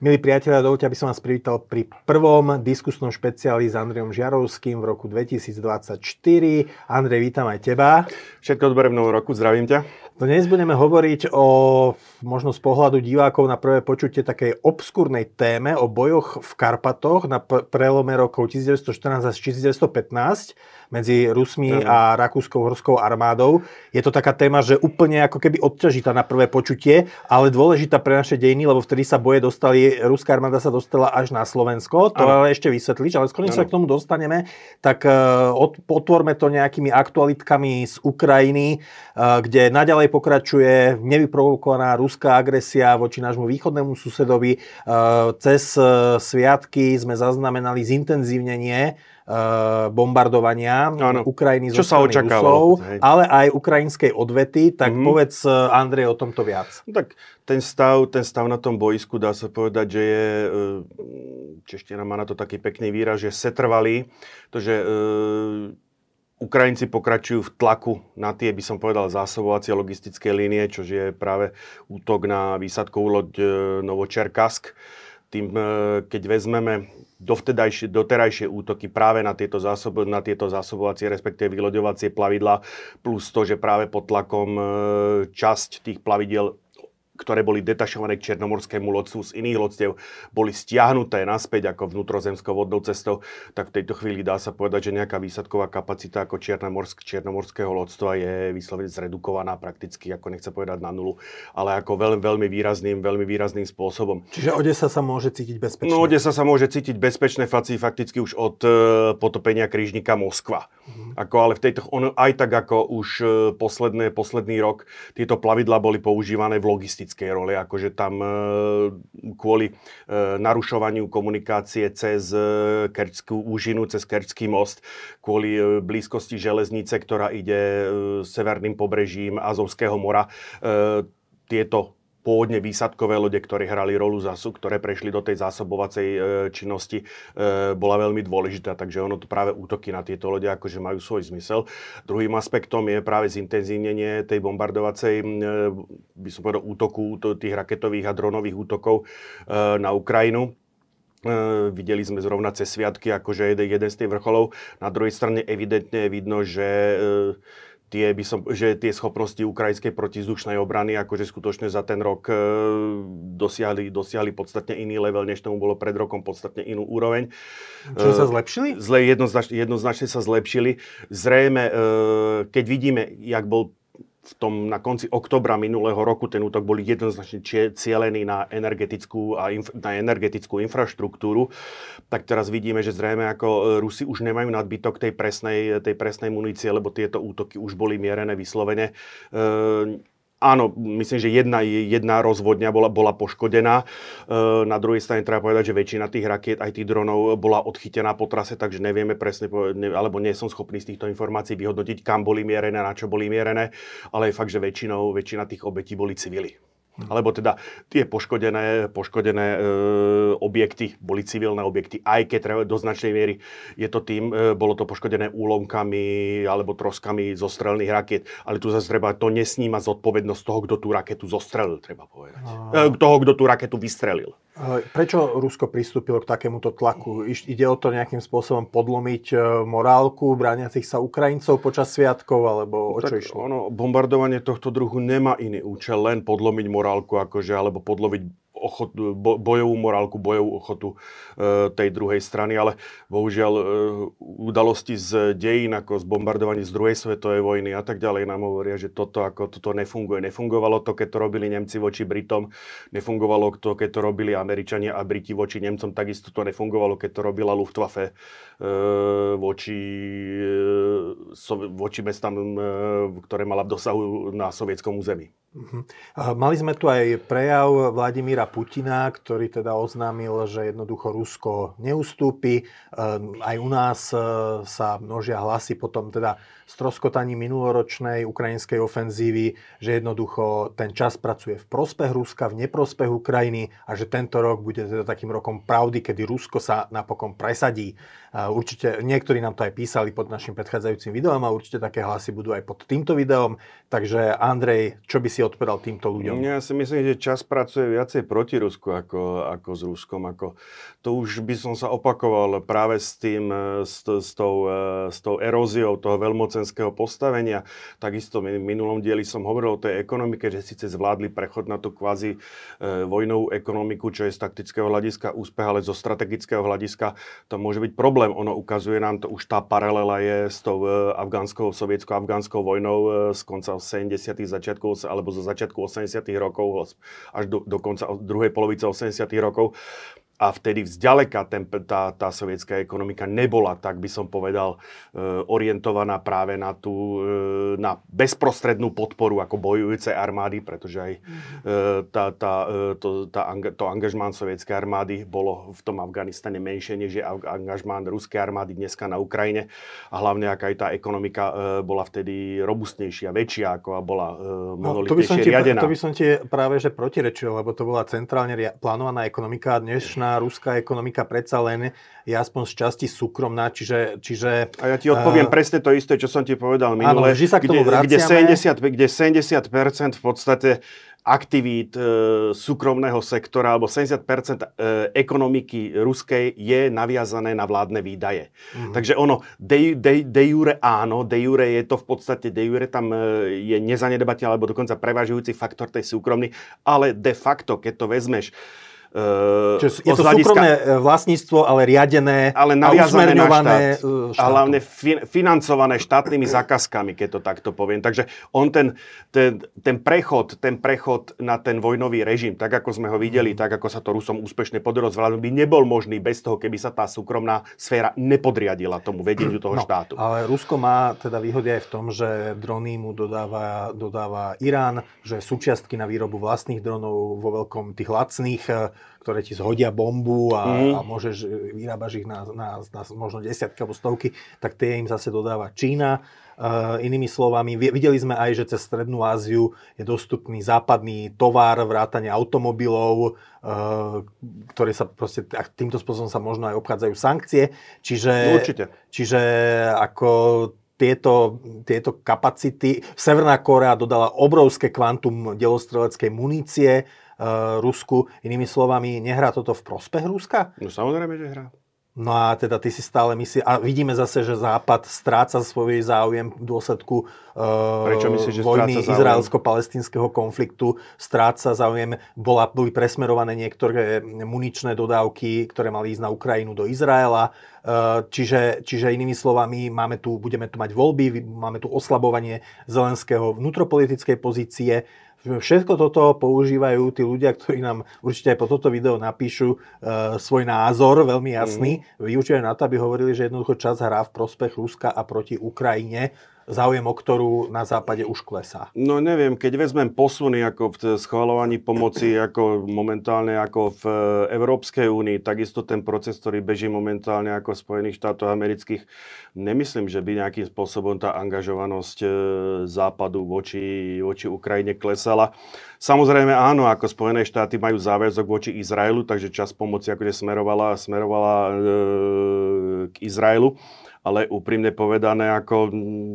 Milí priatelia, dovolte, aby som vás privítal pri prvom diskusnom špeciáli s Andrejom Žiarovským v roku 2024. Andrej, vítam aj teba. Všetko dobré v novom roku, zdravím ťa. Dnes budeme hovoriť o možno z pohľadu divákov na prvé počutie takej obskúrnej téme o bojoch v Karpatoch na prelome rokov 1914 až 1915 medzi Rusmi a Rakúskou horskou armádou. Je to taká téma, že úplne ako keby odťažitá na prvé počutie, ale dôležitá pre naše dejiny, lebo vtedy sa boje dostali, ruská armáda sa dostala až na Slovensko. To ano. ale ešte vysvetlíš, ale skôr sa k tomu dostaneme, tak uh, otvorme to nejakými aktualitkami z Ukrajiny, uh, kde naďalej pokračuje nevyprovokovaná ruská agresia voči nášmu východnému susedovi. Uh, cez sviatky sme zaznamenali zintenzívnenie bombardovania ano. Ukrajiny Čo sa očakávalo. Rusov, ale aj ukrajinskej odvety. Tak mm-hmm. povedz, Andrej, o tomto viac. No, tak ten stav, ten stav na tom boisku, dá sa povedať, že je, eh, čeština má na to taký pekný výraz, že setrvalý. To, že Ukrajinci pokračujú v tlaku na tie, by som povedal, zásobovacie logistické línie, čo je práve útok na výsadkovú loď Novočerkask. Tým, keď vezmeme dovtedajšie, doterajšie útoky práve na tieto, zásob, na tieto zásobovacie, respektíve vyloďovacie plavidla, plus to, že práve pod tlakom e, časť tých plavidiel ktoré boli detašované k černomorskému lodcu z iných lodstiev, boli stiahnuté naspäť ako vnútrozemskou vodnou cestou, tak v tejto chvíli dá sa povedať, že nejaká výsadková kapacita ako Černomorsk, černomorského lodstva je vyslovene zredukovaná prakticky, ako nechce povedať na nulu, ale ako veľmi, veľmi výrazným, veľmi výrazným spôsobom. Čiže Odesa sa môže cítiť bezpečne? No, Odesa sa môže cítiť bezpečne fakticky už od e, potopenia krížnika Moskva. Mm-hmm. Ako, ale v tejto, on, aj tak ako už e, posledné, posledný rok tieto plavidla boli používané v logistice politickej role, akože tam e, kvôli e, narušovaniu komunikácie cez e, Kerčskú úžinu, cez Kerčský most, kvôli blízkosti železnice, ktorá ide severným pobrežím Azovského mora, tieto pôvodne výsadkové lode, ktoré hrali rolu zasu, ktoré prešli do tej zásobovacej e, činnosti, e, bola veľmi dôležitá, takže ono to práve útoky na tieto lode akože majú svoj zmysel. Druhým aspektom je práve zintenzívnenie tej bombardovacej, e, by som povedal, útoku, tých raketových a dronových útokov e, na Ukrajinu. Uh, videli sme zrovna cez sviatky, akože jeden, jeden z tých vrcholov. Na druhej strane evidentne je vidno, že uh, tie, by som, že tie schopnosti ukrajinskej protizdušnej obrany akože skutočne za ten rok e, dosiahli, dosiahli podstatne iný level, než tomu bolo pred rokom, podstatne inú úroveň. Čiže sa zlepšili? Zle, jednoznačne, jednoznačne sa zlepšili. Zrejme, e, keď vidíme, jak bol v tom na konci oktobra minulého roku ten útok boli jednoznačne cielený na energetickú, a inf- na energetickú infraštruktúru, tak teraz vidíme, že zrejme ako e, Rusi už nemajú nadbytok tej presnej, tej presnej munície, lebo tieto útoky už boli mierené vyslovene. E, Áno, myslím, že jedna, jedna rozvodňa bola, bola poškodená. E, na druhej strane treba povedať, že väčšina tých rakiet, aj tých dronov, bola odchytená po trase, takže nevieme presne, alebo nie som schopný z týchto informácií vyhodnotiť, kam boli mierené, na čo boli mierené, ale je fakt, že väčšinou, väčšina tých obetí boli civili. Alebo teda tie poškodené, poškodené e, objekty boli civilné objekty, aj keď treba do značnej miery je to tým, e, bolo to poškodené úlomkami alebo troskami zo strelných rakiet. Ale tu zase treba, to nesníma zodpovednosť toho, kto tú raketu zostrelil, treba povedať. A... E, toho, kto tú raketu vystrelil. Prečo Rusko pristúpilo k takémuto tlaku? Ide o to nejakým spôsobom podlomiť e, morálku brániacich sa Ukrajincov počas sviatkov, alebo o čo tak išlo? Ono, bombardovanie tohto druhu nemá iný účel, len podlomiť morálku, akože, alebo podlomiť ochotu, bojovú morálku, bojovú ochotu e, tej druhej strany, ale bohužiaľ e, udalosti z dejín, ako z bombardovaní z druhej svetovej vojny a tak ďalej nám hovoria, že toto, ako, toto nefunguje. Nefungovalo to, keď to robili Nemci voči Britom, nefungovalo to, keď to robili Američania a Briti voči Nemcom, takisto to nefungovalo, keď to robila Luftwaffe e, voči, voči mestám, ktoré mala v dosahu na sovietskom území. Uh-huh. Mali sme tu aj prejav Vladimíra Putina, ktorý teda oznámil, že jednoducho Rusko neustúpi. Ehm, aj u nás e, sa množia hlasy potom teda stroskotaní minuloročnej ukrajinskej ofenzívy, že jednoducho ten čas pracuje v prospech Ruska, v neprospech Ukrajiny a že tento rok bude teda takým rokom pravdy, kedy Rusko sa napokon presadí. Určite niektorí nám to aj písali pod našim predchádzajúcim videom a určite také hlasy budú aj pod týmto videom. Takže Andrej, čo by si odpovedal týmto ľuďom? Ja si myslím, že čas pracuje viacej proti Rusku ako, ako s Ruskom. Ako, to už by som sa opakoval práve s tým, s, s, tou, s tou eróziou toho veľmocenského postavenia. Takisto v minulom dieli som hovoril o tej ekonomike, že síce zvládli prechod na tú kvázi e, vojnovú ekonomiku, čo je z taktického hľadiska úspech, ale zo strategického hľadiska to môže byť problém problém. Ono ukazuje nám to, už tá paralela je s tou e, afgánskou, sovietsko-afgánskou vojnou e, z konca 70. začiatkov, alebo zo začiatku 80. rokov až do, do konca druhej polovice 80. rokov a vtedy vzďaleka ten, tá, tá sovietská ekonomika nebola, tak by som povedal, e, orientovaná práve na tú e, na bezprostrednú podporu ako bojujúcej armády, pretože aj e, tá, tá, e, to, tá, to angažmán sovietskej armády bolo v tom Afganistane menšie, než je angažmán ruskej armády dneska na Ukrajine a hlavne aká aj tá ekonomika e, bola vtedy robustnejšia, väčšia ako bola e, monolitnejšie no, to riadená. To by som ti práve že protirečil, lebo to bola centrálne plánovaná ekonomika a dnešná ruská ekonomika predsa len je aspoň z časti súkromná, čiže... čiže a ja ti odpoviem uh, presne to isté, čo som ti povedal minule, áno, sa k tomu kde, kde, 70, kde 70% v podstate aktivít e, súkromného sektora, alebo 70% e, ekonomiky ruskej je naviazané na vládne výdaje. Mm-hmm. Takže ono, de, de, de jure áno, de jure je to v podstate, de jure tam e, je nezanedebateľ, alebo dokonca prevažujúci faktor tej súkromný, ale de facto, keď to vezmeš, Čiže je to hľadiska, súkromné e, vlastníctvo, ale riadené ale a usmerňované štát, A hlavne fi, financované štátnymi zákazkami, keď to takto poviem. Takže on ten, ten, ten, prechod, ten prechod na ten vojnový režim, tak ako sme ho videli, tak ako sa to Rusom úspešne podarilo zvládnuť, by nebol možný bez toho, keby sa tá súkromná sféra nepodriadila tomu vedeniu toho no, štátu. Ale Rusko má teda výhody aj v tom, že drony mu dodáva, dodáva Irán, že súčiastky na výrobu vlastných dronov vo veľkom tých lacných ktoré ti zhodia bombu a, mm. a môžeš, e, vyrábaš ich na, na, na možno desiatky alebo stovky, tak tie im zase dodáva Čína. Uh, inými slovami, videli sme aj, že cez Strednú Áziu je dostupný západný tovar, vrátane automobilov, uh, ktoré sa proste, týmto spôsobom sa možno aj obchádzajú sankcie. Čiže, no, určite. čiže ako tieto, tieto kapacity. Severná Korea dodala obrovské kvantum delostreleckej munície Rusku. Inými slovami, nehrá toto v prospech Ruska? No samozrejme, že hrá. No a teda ty si stále myslí, a vidíme zase, že Západ stráca svoj záujem v dôsledku uh, Prečo myslíš, že vojny izraelsko-palestinského konfliktu, stráca záujem, bola, boli presmerované niektoré muničné dodávky, ktoré mali ísť na Ukrajinu do Izraela, uh, čiže, čiže inými slovami, máme tu, budeme tu mať voľby, máme tu oslabovanie zelenského vnútropolitickej pozície, Všetko toto používajú tí ľudia, ktorí nám určite aj po toto video napíšu uh, svoj názor, veľmi jasný. Mm. Vyučujú na to, aby hovorili, že jednoducho čas hrá v prospech Ruska a proti Ukrajine záujem o ktorú na západe už klesá? No neviem, keď vezmem posuny ako v schvalovaní pomoci ako momentálne ako v Európskej únii, takisto ten proces, ktorý beží momentálne ako v Spojených štátoch amerických, nemyslím, že by nejakým spôsobom tá angažovanosť e, západu voči, voči Ukrajine klesala. Samozrejme áno, ako Spojené štáty majú záväzok voči Izraelu, takže čas pomoci akože smerovala, smerovala e, k Izraelu ale úprimne povedané, ako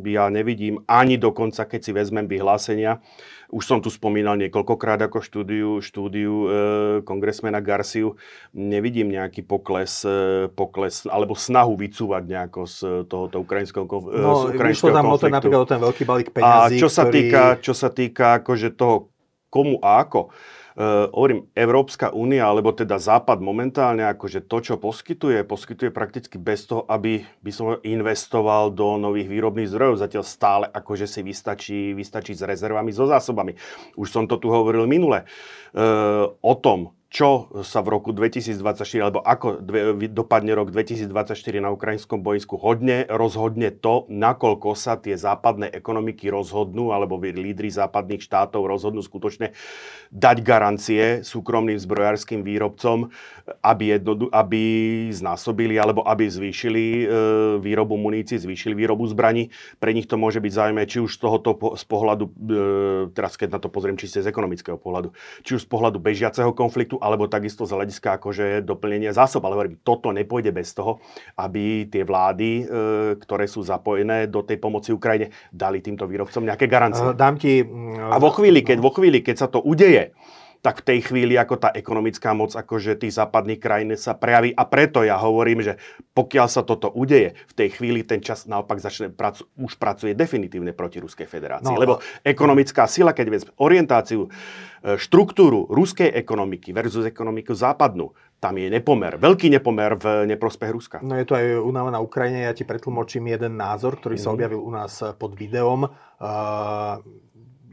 ja nevidím ani dokonca, keď si vezmem vyhlásenia, už som tu spomínal niekoľkokrát ako štúdiu, štúdiu e, kongresmena Garciu, nevidím nejaký pokles, e, pokles alebo snahu vycúvať nejako z tohoto ukrajinského, e, no, z ukrajinského tam konfliktu. O napríklad o ten veľký balík peňazí, A čo sa ktorý... týka, čo sa týka akože toho komu a ako, Uh, hovorím, Európska únia, alebo teda Západ momentálne, akože to, čo poskytuje, poskytuje prakticky bez toho, aby by som investoval do nových výrobných zdrojov. Zatiaľ stále akože si vystačí, vystačí s rezervami, so zásobami. Už som to tu hovoril minule. Uh, o tom, čo sa v roku 2024, alebo ako dve, dopadne rok 2024 na ukrajinskom boisku, hodne rozhodne to, nakoľko sa tie západné ekonomiky rozhodnú, alebo lídry západných štátov rozhodnú skutočne dať garancie súkromným zbrojárským výrobcom, aby, jednodu, aby znásobili alebo aby zvýšili e, výrobu munícií, zvýšili výrobu zbraní. Pre nich to môže byť zaujímavé, či už z tohoto z pohľadu, e, teraz keď na to pozriem čisto z ekonomického pohľadu, či už z pohľadu bežiaceho konfliktu, alebo takisto z hľadiska akože doplnenia zásob. Ale hovorím, toto nepôjde bez toho, aby tie vlády, e, ktoré sú zapojené do tej pomoci Ukrajine, dali týmto výrobcom nejaké garancie. Dám ti... A vo chvíli, keď, vo chvíli, keď sa to udeje, tak v tej chvíli ako tá ekonomická moc akože tých západných krajín sa prejaví. A preto ja hovorím, že pokiaľ sa toto udeje, v tej chvíli ten čas naopak začne pracu, už pracuje definitívne proti Ruskej federácii. No, Lebo ekonomická sila, keď vieme orientáciu, e, štruktúru ruskej ekonomiky versus ekonomiku západnú, tam je nepomer, veľký nepomer v neprospech Ruska. No je to aj u na Ukrajine, ja ti pretlmočím jeden názor, ktorý mm. sa mhm. objavil u nás pod videom. Uh,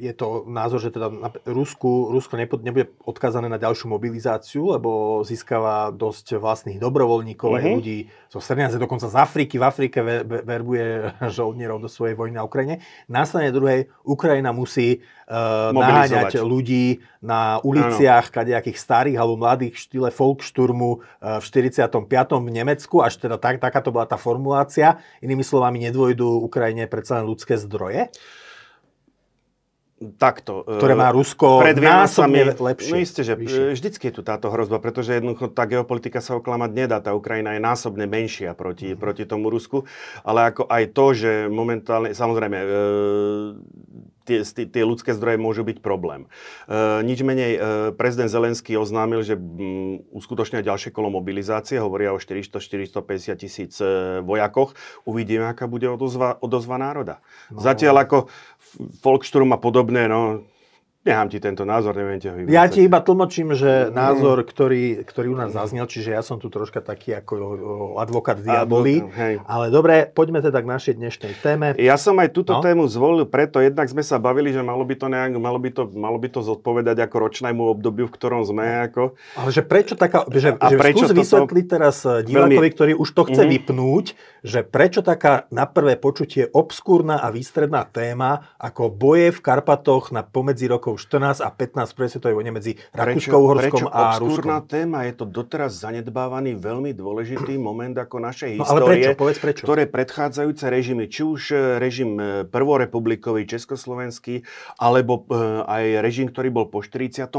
je to názor, že teda Rusku, Rusko nebude odkázané na ďalšiu mobilizáciu, lebo získava dosť vlastných dobrovoľníkov, mm-hmm. aj ľudí zo Srednej dokonca z Afriky. V Afrike verbuje žoldnierov do svojej vojny na Ukrajine. Následne druhej, Ukrajina musí uh, naháňať ľudí na uliciach, kadejakých starých alebo mladých v štýle Volkssturmu uh, v 45. v Nemecku, až teda tak, takáto bola tá formulácia. Inými slovami, nedvojdu Ukrajine predsa len ľudské zdroje takto. Ktoré má Rusko pred násobne lepšie. No isté, že vyššie. vždycky je tu táto hrozba, pretože jednoducho tá geopolitika sa oklamať nedá. Tá Ukrajina je násobne menšia proti, mm. proti tomu Rusku, ale ako aj to, že momentálne, samozrejme, e, tie, tie ľudské zdroje môžu byť problém. E, nič menej, e, prezident Zelenský oznámil, že m, uskutočnia ďalšie kolo mobilizácie, hovoria o 400-450 tisíc e, vojakoch. Uvidíme, aká bude odozva, odozva národa. No. Zatiaľ ako Volksturm a podobné, no Nechám ti tento názor, neviem ti ho Ja ti iba tlmočím, že názor, ktorý, ktorý u nás zaznel, čiže ja som tu troška taký ako advokát diaboli. Ale dobre, poďme teda k našej dnešnej téme. Ja som aj túto no? tému zvolil, preto jednak sme sa bavili, že malo by to, nejak, malo by to, malo by to zodpovedať ako ročnému obdobiu, v ktorom sme. Ako... Ale že prečo taká, že, a že prečo skús toto... vysvetliť teraz eh, divákovi, veľmi... ktorý už to chce mm-hmm. vypnúť, že prečo taká na prvé počutie obskúrna a výstredná téma ako boje v Karpatoch na pomedzi rokov rokov 14 a 15 pre svetovej vojne medzi Rakúskou, Uhorskom a Ruskom. téma, je to doteraz zanedbávaný veľmi dôležitý moment ako našej no, histórie, prečo? Povedz prečo. ktoré predchádzajúce režimy, či už e, režim e, prvorepublikový, československý, alebo e, aj režim, ktorý bol po 45.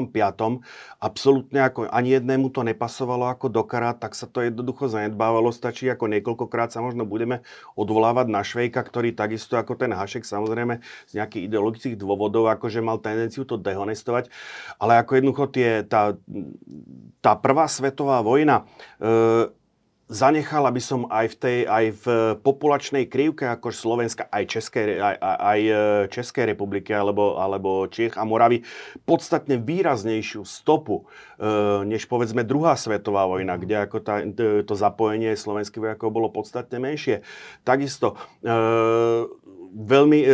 absolútne ako ani jednému to nepasovalo ako do karát, tak sa to jednoducho zanedbávalo. Stačí ako niekoľkokrát sa možno budeme odvolávať na Švejka, ktorý takisto ako ten Hašek samozrejme z nejakých ideologických dôvodov akože mal tendenciu to dehonestovať, ale ako jednoducho tie, tá, tá prvá svetová vojna e, zanechal, aby som aj v tej aj v populačnej krivke ako Slovenska, aj Českej, aj, aj e, Českej republiky alebo, alebo Čech a Moravy podstatne výraznejšiu stopu, e, než povedzme druhá svetová vojna, kde ako tá, to zapojenie slovenských vojakov bolo podstatne menšie. Takisto e, veľmi e,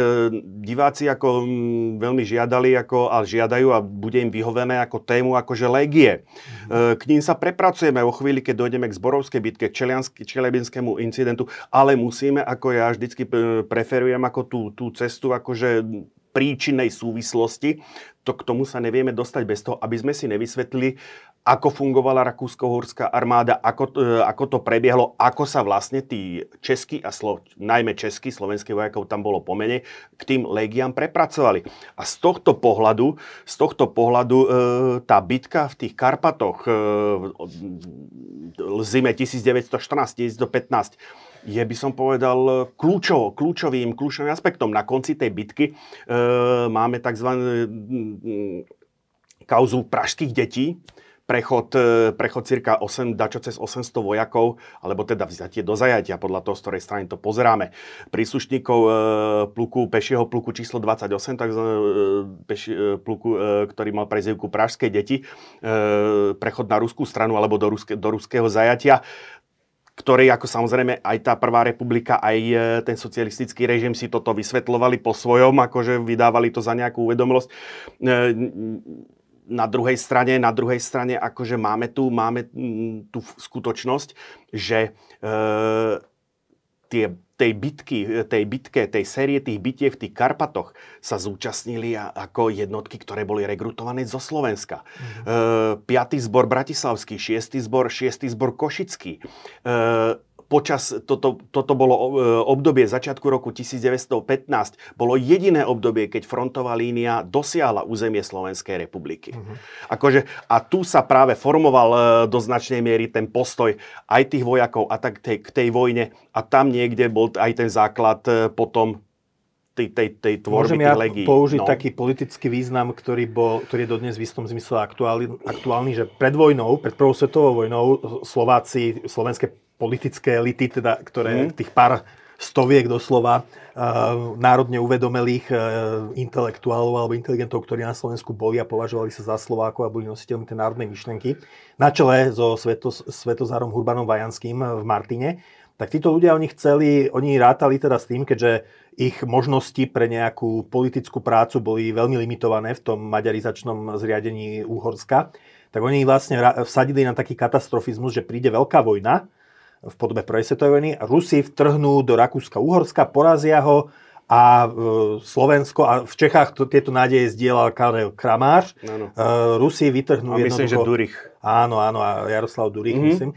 diváci ako m, veľmi žiadali ako, a žiadajú a bude im vyhovené ako tému akože legie. E, k ním sa prepracujeme vo chvíli, keď dojdeme k Zborovskej bitke, k Čelebinskému incidentu, ale musíme, ako ja vždycky e, preferujem ako tú, tú cestu akože príčinnej súvislosti, to k tomu sa nevieme dostať bez toho, aby sme si nevysvetlili, ako fungovala rakúsko-horská armáda, ako, e, ako to prebiehlo, ako sa vlastne tí českí a slo, najmä českí, slovenských vojakov tam bolo pomene, k tým legiám prepracovali. A z tohto pohľadu, z tohto pohľadu e, tá bitka v tých Karpatoch e, v zime 1914-1915 je, by som povedal, kľúčov, kľúčovým, kľúčovým aspektom. Na konci tej bitky e, máme tzv. kauzu pražských detí, prechod, e, prechod cirka 8, dačo cez 800 vojakov, alebo teda vzatie do zajatia, podľa toho, z ktorej strany to pozeráme. Príslušníkov e, pluku, pešieho pluku číslo 28, tak e, peši, e, pluku, e, ktorý mal prezivku Pražské deti, e, prechod na ruskú stranu alebo do, ruske, do ruského zajatia ktorý ako samozrejme aj tá Prvá republika, aj e, ten socialistický režim si toto vysvetlovali po svojom, akože vydávali to za nejakú uvedomosť. E, na druhej strane, na druhej strane akože máme tu, máme tú skutočnosť, že e, tie, tej bitky, tej bitke, tej série tých bitiek v tých Karpatoch sa zúčastnili ako jednotky, ktoré boli rekrutované zo Slovenska. Mm-hmm. E, 5. zbor Bratislavský, 6. zbor, 6. zbor Košický. E, počas, toto, toto bolo e, obdobie začiatku roku 1915, bolo jediné obdobie, keď frontová línia dosiahla územie Slovenskej republiky. Uh-huh. Akože, a tu sa práve formoval e, do značnej miery ten postoj aj tých vojakov a tak tej, k tej vojne a tam niekde bol aj ten základ e, potom tej, tej, tej tvorby Môžem ja legií. použiť no. taký politický význam, ktorý, bol, ktorý je dodnes v istom zmysle aktuálny, aktuálny, že pred vojnou, pred prvou svetovou vojnou Slováci, slovenské politické elity, teda, ktoré mm. tých pár stoviek doslova uh, národne uvedomelých uh, intelektuálov alebo inteligentov, ktorí na Slovensku boli a považovali sa za Slovákov a boli nositeľmi tej národnej myšlenky, na čele so Sveto, Svetozárom Hurbanom Vajanským v Martine, tak títo ľudia, oni chceli, oni rátali teda s tým, keďže ich možnosti pre nejakú politickú prácu boli veľmi limitované v tom maďarizačnom zriadení Úhorska, tak oni vlastne vsadili na taký katastrofizmus, že príde veľká vojna, v podobe prvej svetovej vojny. Rusi vtrhnú do Rakúska-Uhorska, porazia ho a e, Slovensko a v Čechách to, tieto nádeje zdieľal Karel Kramář. Ano. E, Rusi vytrhnú a myslím, že Durich. Áno, áno, a Jaroslav Durich, mm-hmm. myslím.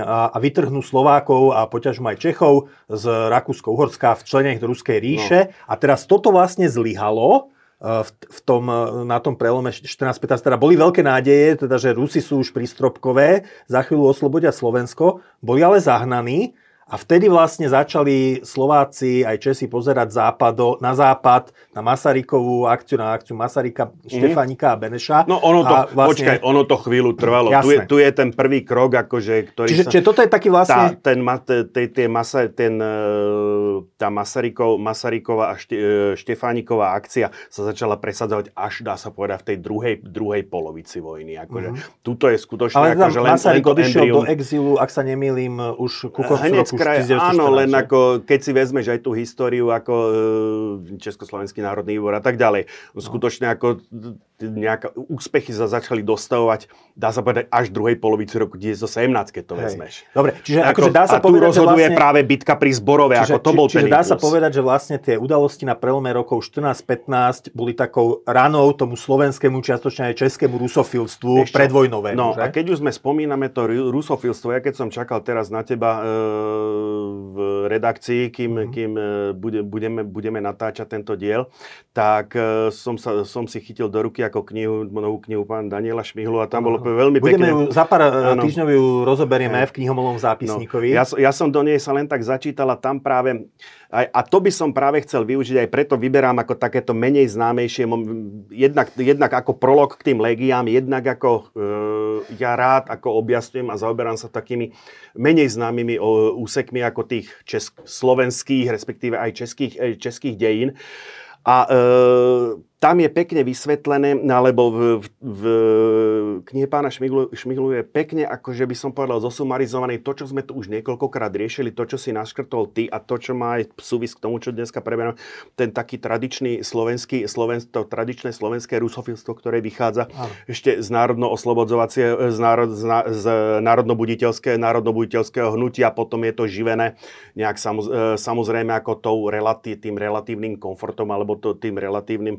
A, a vytrhnú Slovákov a poťažmo aj Čechov z Rakúsko-Uhorska v členech Ruskej ríše. No. A teraz toto vlastne zlyhalo v, v tom, na tom prelome 14-15 teda boli veľké nádeje, teda, že Rusi sú už prístropkové, za chvíľu oslobodia Slovensko, boli ale zahnaní a vtedy vlastne začali Slováci aj Česi pozerať západo, na západ, na Masarykovú akciu, na akciu Masaryka, mm. Štefánika a Beneša. No ono to, vlastne... počkaj, ono to chvíľu trvalo. Tu je, tu je ten prvý krok, akože, ktorý čiže, sa... Čiže toto je taký vlastne... Tá, ten, te, te, masa, ten, e, tá Masarykov, Masaryková a šte, e, Štefániková akcia sa začala presadzovať až, dá sa povedať, v tej druhej, druhej polovici vojny. Akože, mm-hmm. Tuto je skutočne... Ale akože len, Masaryk odišiel do exilu, ak sa nemýlim, už ku koncu roku kraj, áno, len ako, keď si vezmeš aj tú históriu ako e, Československý národný výbor a tak ďalej. No. Skutočne ako nejaké úspechy sa začali dostavovať, dá sa povedať, až druhej polovici roku 1917, keď to Hej. vezmeš. Dobre, čiže ako, akože dá sa a tu povedať, rozhoduje vlastne, práve bitka pri Zborove, čiže, ako to bol čiže ten dá sa povedať, že vlastne tie udalosti na prelome rokov 14-15 boli takou ranou tomu slovenskému, čiastočne aj českému rusofilstvu predvojnovému. No že? a keď už sme spomíname to rusofilstvo, ja keď som čakal teraz na teba e, v redakcii, kým, mm-hmm. kým e, bude, budeme, budeme natáčať tento diel, tak e, som, sa, som si chytil do ruky ako knihu, novú knihu pán Daniela Šmihlu a tam bolo veľmi Budeme pekne. Ju, za pár e, ano. týždňov ju rozoberieme v knihomolom zápisníkovi. No, ja, ja som do nej sa len tak začítal a tam práve, aj, a to by som práve chcel využiť, aj preto vyberám ako takéto menej známejšie, jednak, jednak ako prolog k tým legiám, jednak ako e, ja rád ako objasňujem a zaoberám sa takými menej známymi o, úsekmi ako tých česk, slovenských, respektíve aj českých, českých dejín. A e, tam je pekne vysvetlené, alebo v, v, v knihe pána Šmiglu, Šmiglu je pekne, akože by som povedal, zosumarizované to, čo sme tu už niekoľkokrát riešili, to, čo si naškrtol ty a to, čo má aj súvis k tomu, čo dneska preberám, ten taký tradičný slovenský, sloven, to tradičné slovenské rusofilstvo, ktoré vychádza Aha. ešte z národno-oslobodzovacie, z, národ, z, z národnobuditeľského, národnobuditeľského hnutia, potom je to živené nejak samoz, e, samozrejme ako tou relatí, tým relatívnym komfortom alebo to, tým relatívnym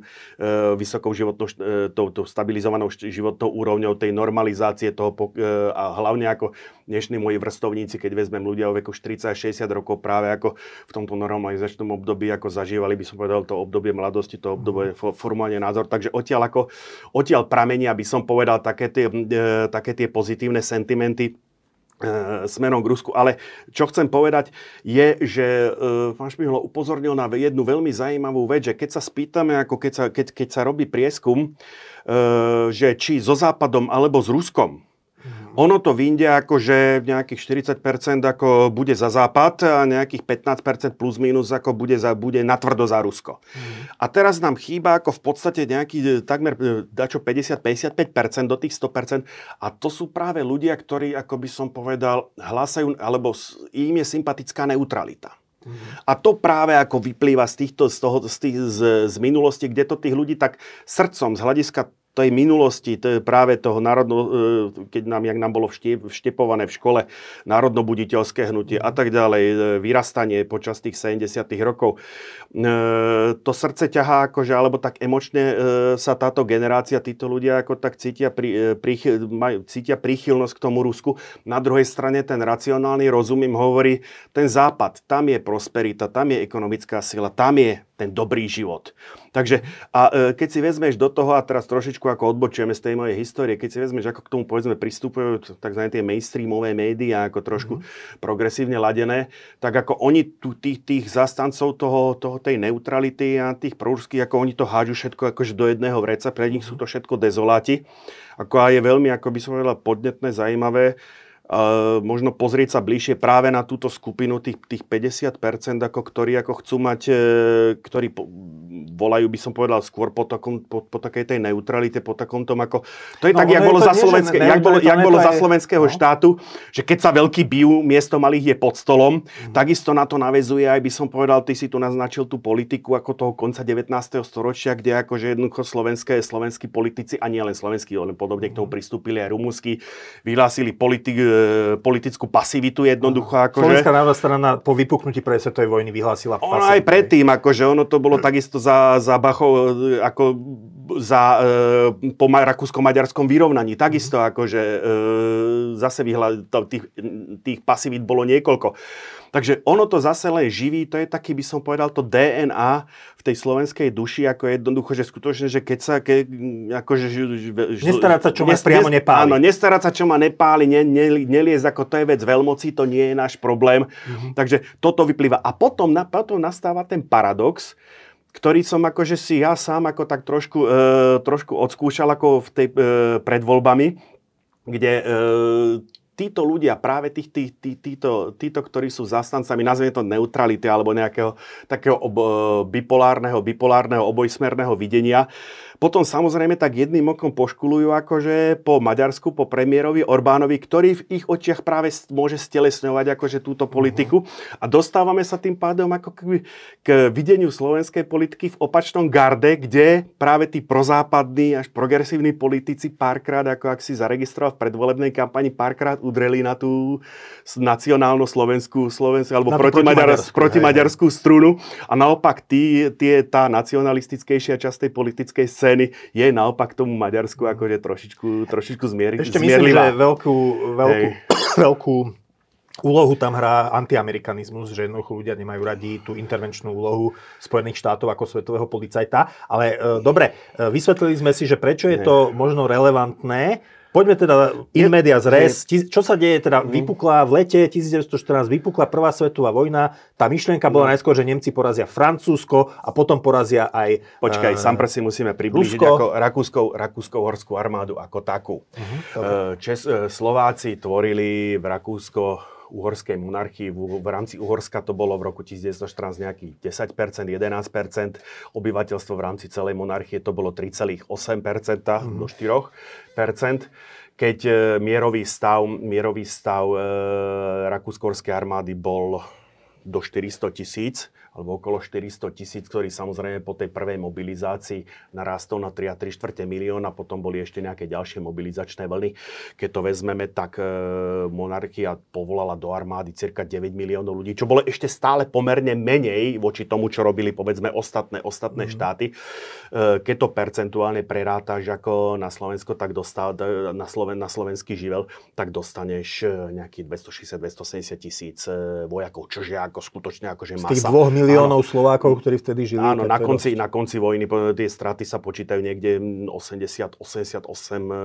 vysokou životnou, e, tou, tou stabilizovanou životnou úrovňou tej normalizácie toho e, a hlavne ako dnešní moji vrstovníci, keď vezmem ľudia o veku 40 60 rokov práve ako v tomto normalizačnom období ako zažívali by som povedal to obdobie mladosti, to obdobie mhm. formovanie názor. Takže odtiaľ ako odtiaľ pramenia by som povedal také tie, také tie pozitívne sentimenty smerom k Rusku. Ale čo chcem povedať je, že e, pán Šmihlo upozornil na jednu veľmi zaujímavú vec, že keď sa spýtame, ako keď sa, keď, keď sa robí prieskum, e, že či so Západom alebo s Ruskom, ono to vyjde ako, že nejakých 40% ako bude za Západ a nejakých 15% plus minus ako bude, za, bude natvrdo za Rusko. Mm. A teraz nám chýba ako v podstate nejaký takmer e, dačo 50-55% do tých 100%. A to sú práve ľudia, ktorí, ako by som povedal, hlásajú, alebo im je sympatická neutralita. A to práve ako vyplýva z, týchto, z, toho, z, tých, z, z minulosti, kde to tých ľudí tak srdcom, z hľadiska tej minulosti, to je práve toho národno, e, keď nám, jak nám bolo vštepované v škole, národnobuditeľské hnutie a tak ďalej, e, vyrastanie počas tých 70 rokov. E, to srdce ťahá, akože, alebo tak emočne sa táto generácia, títo ľudia ako tak cítia, pri, prichyl, maj, cítia príchylnosť k tomu Rusku. Na druhej strane ten racionálny rozum im hovorí, ten západ, tam je prosperita, tam je ekonomická sila, tam je ten dobrý život. Takže a e, keď si vezmeš do toho, a teraz trošičku ako odbočujeme z tej mojej histórie, keď si vezmeš, ako k tomu povedzme pristupujú tzv. tie mainstreamové médiá, ako trošku mm-hmm. progresívne ladené, tak ako oni tu tých, tých zastancov toho, toho tej neutrality a tých prúžských, ako oni to hážu všetko akože do jedného vreca, pre nich sú to všetko dezoláti. Ako a je veľmi, ako by som povedal, podnetné, zaujímavé, možno pozrieť sa bližšie práve na túto skupinu tých, tých 50%, ako, ktorí ako chcú mať, e, ktorí po, volajú, by som povedal, skôr po, takom, po, po takej tej neutralite, po takom tom ako... To je no, tak, jak bolo, za, slovenské, jak bolo, jak bolo za slovenského no. štátu, že keď sa veľkí bijú, miesto malých je pod stolom, mm. takisto na to navezuje aj by som povedal, ty si tu naznačil tú politiku ako toho konca 19. storočia, kde akože jednoducho slovenské, slovenskí politici, a nie len slovenskí, ale podobne k tomu mhm. pristúpili aj rumúnsky, vyhlásili politik, politickú pasivitu jednoducho. Akože... Slovenská národná strana po vypuknutí prvej svetovej vojny vyhlásila Ono pasivitu. aj predtým, akože ono to bolo takisto za, za Bachov, ako za, e, po rakúsko-maďarskom vyrovnaní. Takisto akože e, zase vyhla, to, tých, tých pasivít bolo niekoľko. Takže ono to zase len živí, to je taký, by som povedal, to DNA v tej slovenskej duši, ako jednoducho, že skutočne, že keď sa... Ke, akože, nestarať sa, čo ma priamo nepáli. Áno, nestarať sa, čo ma nepáli, ne, ne, neliez, ako to je vec veľmoci, to nie je náš problém. Mm-hmm. Takže toto vyplýva. A potom, na, potom nastáva ten paradox, ktorý som akože si ja sám ako tak trošku, e, trošku odskúšal ako v tej, e, pred voľbami, kde e, títo ľudia, práve tých, tých, tí, títo, títo, ktorí sú zastancami, nazvime to neutrality alebo nejakého takého ob, e, bipolárneho, bipolárneho obojsmerného videnia, potom samozrejme tak jedným okom poškulujú akože po Maďarsku, po premiérovi Orbánovi, ktorý v ich očiach práve môže stelesňovať akože túto politiku. Uh-huh. A dostávame sa tým pádom ako k, k videniu slovenskej politiky v opačnom garde, kde práve tí prozápadní až progresívni politici párkrát, ako ak si zaregistroval v predvolebnej kampani, párkrát udreli na tú nacionálnu slovenskú, slovenskú alebo proti, proti, proti maďarskú strunu. A naopak tí, tie, tá nacionalistickejšia časť tej politickej scény scény je naopak tomu Maďarsku akože trošičku, trošičku zmier, Ešte myslím, že veľkú, veľkú, veľkú úlohu tam hrá antiamerikanizmus, že jednoducho ľudia nemajú radi tú intervenčnú úlohu Spojených štátov ako svetového policajta. Ale e, dobre, e, vysvetlili sme si, že prečo je to možno relevantné. Poďme teda in media z res. Čo sa deje? Teda mhm. vypukla v lete 1914, vypukla prvá svetová vojna. Tá myšlienka bola mhm. najskôr, že Nemci porazia Francúzsko a potom porazia aj Počkaj, uh, sám si musíme priblížiť Rusko. ako Rakúskou, Rakúskou-horskú armádu ako takú. Uh-huh, Čes, Slováci tvorili v Rakúsko uhorskej monarchii. V, v rámci Uhorska to bolo v roku 1914 nejakých 10%, 11%. Obyvateľstvo v rámci celej monarchie to bolo 3,8% mm-hmm. do 4%. Keď e, mierový stav, mierový stav e, rakúsko armády bol do 400 tisíc, alebo okolo 400 tisíc, ktorý samozrejme po tej prvej mobilizácii narastol na 3 a 3 štvrte milióna, potom boli ešte nejaké ďalšie mobilizačné vlny. Keď to vezmeme, tak e, monarchia povolala do armády cirka 9 miliónov ľudí, čo bolo ešte stále pomerne menej voči tomu, čo robili povedzme ostatné, ostatné mm. štáty. E, keď to percentuálne prerátaš ako na Slovensko, tak dostá, na, Sloven, na slovenský živel, tak dostaneš e, nejakých 260-270 tisíc e, vojakov, čože ako skutočne akože masa. Z tých dvoch miliónov áno. Slovákov, ktorí vtedy žili. Áno, na konci, na konci vojny tie straty sa počítajú niekde 80-88 e,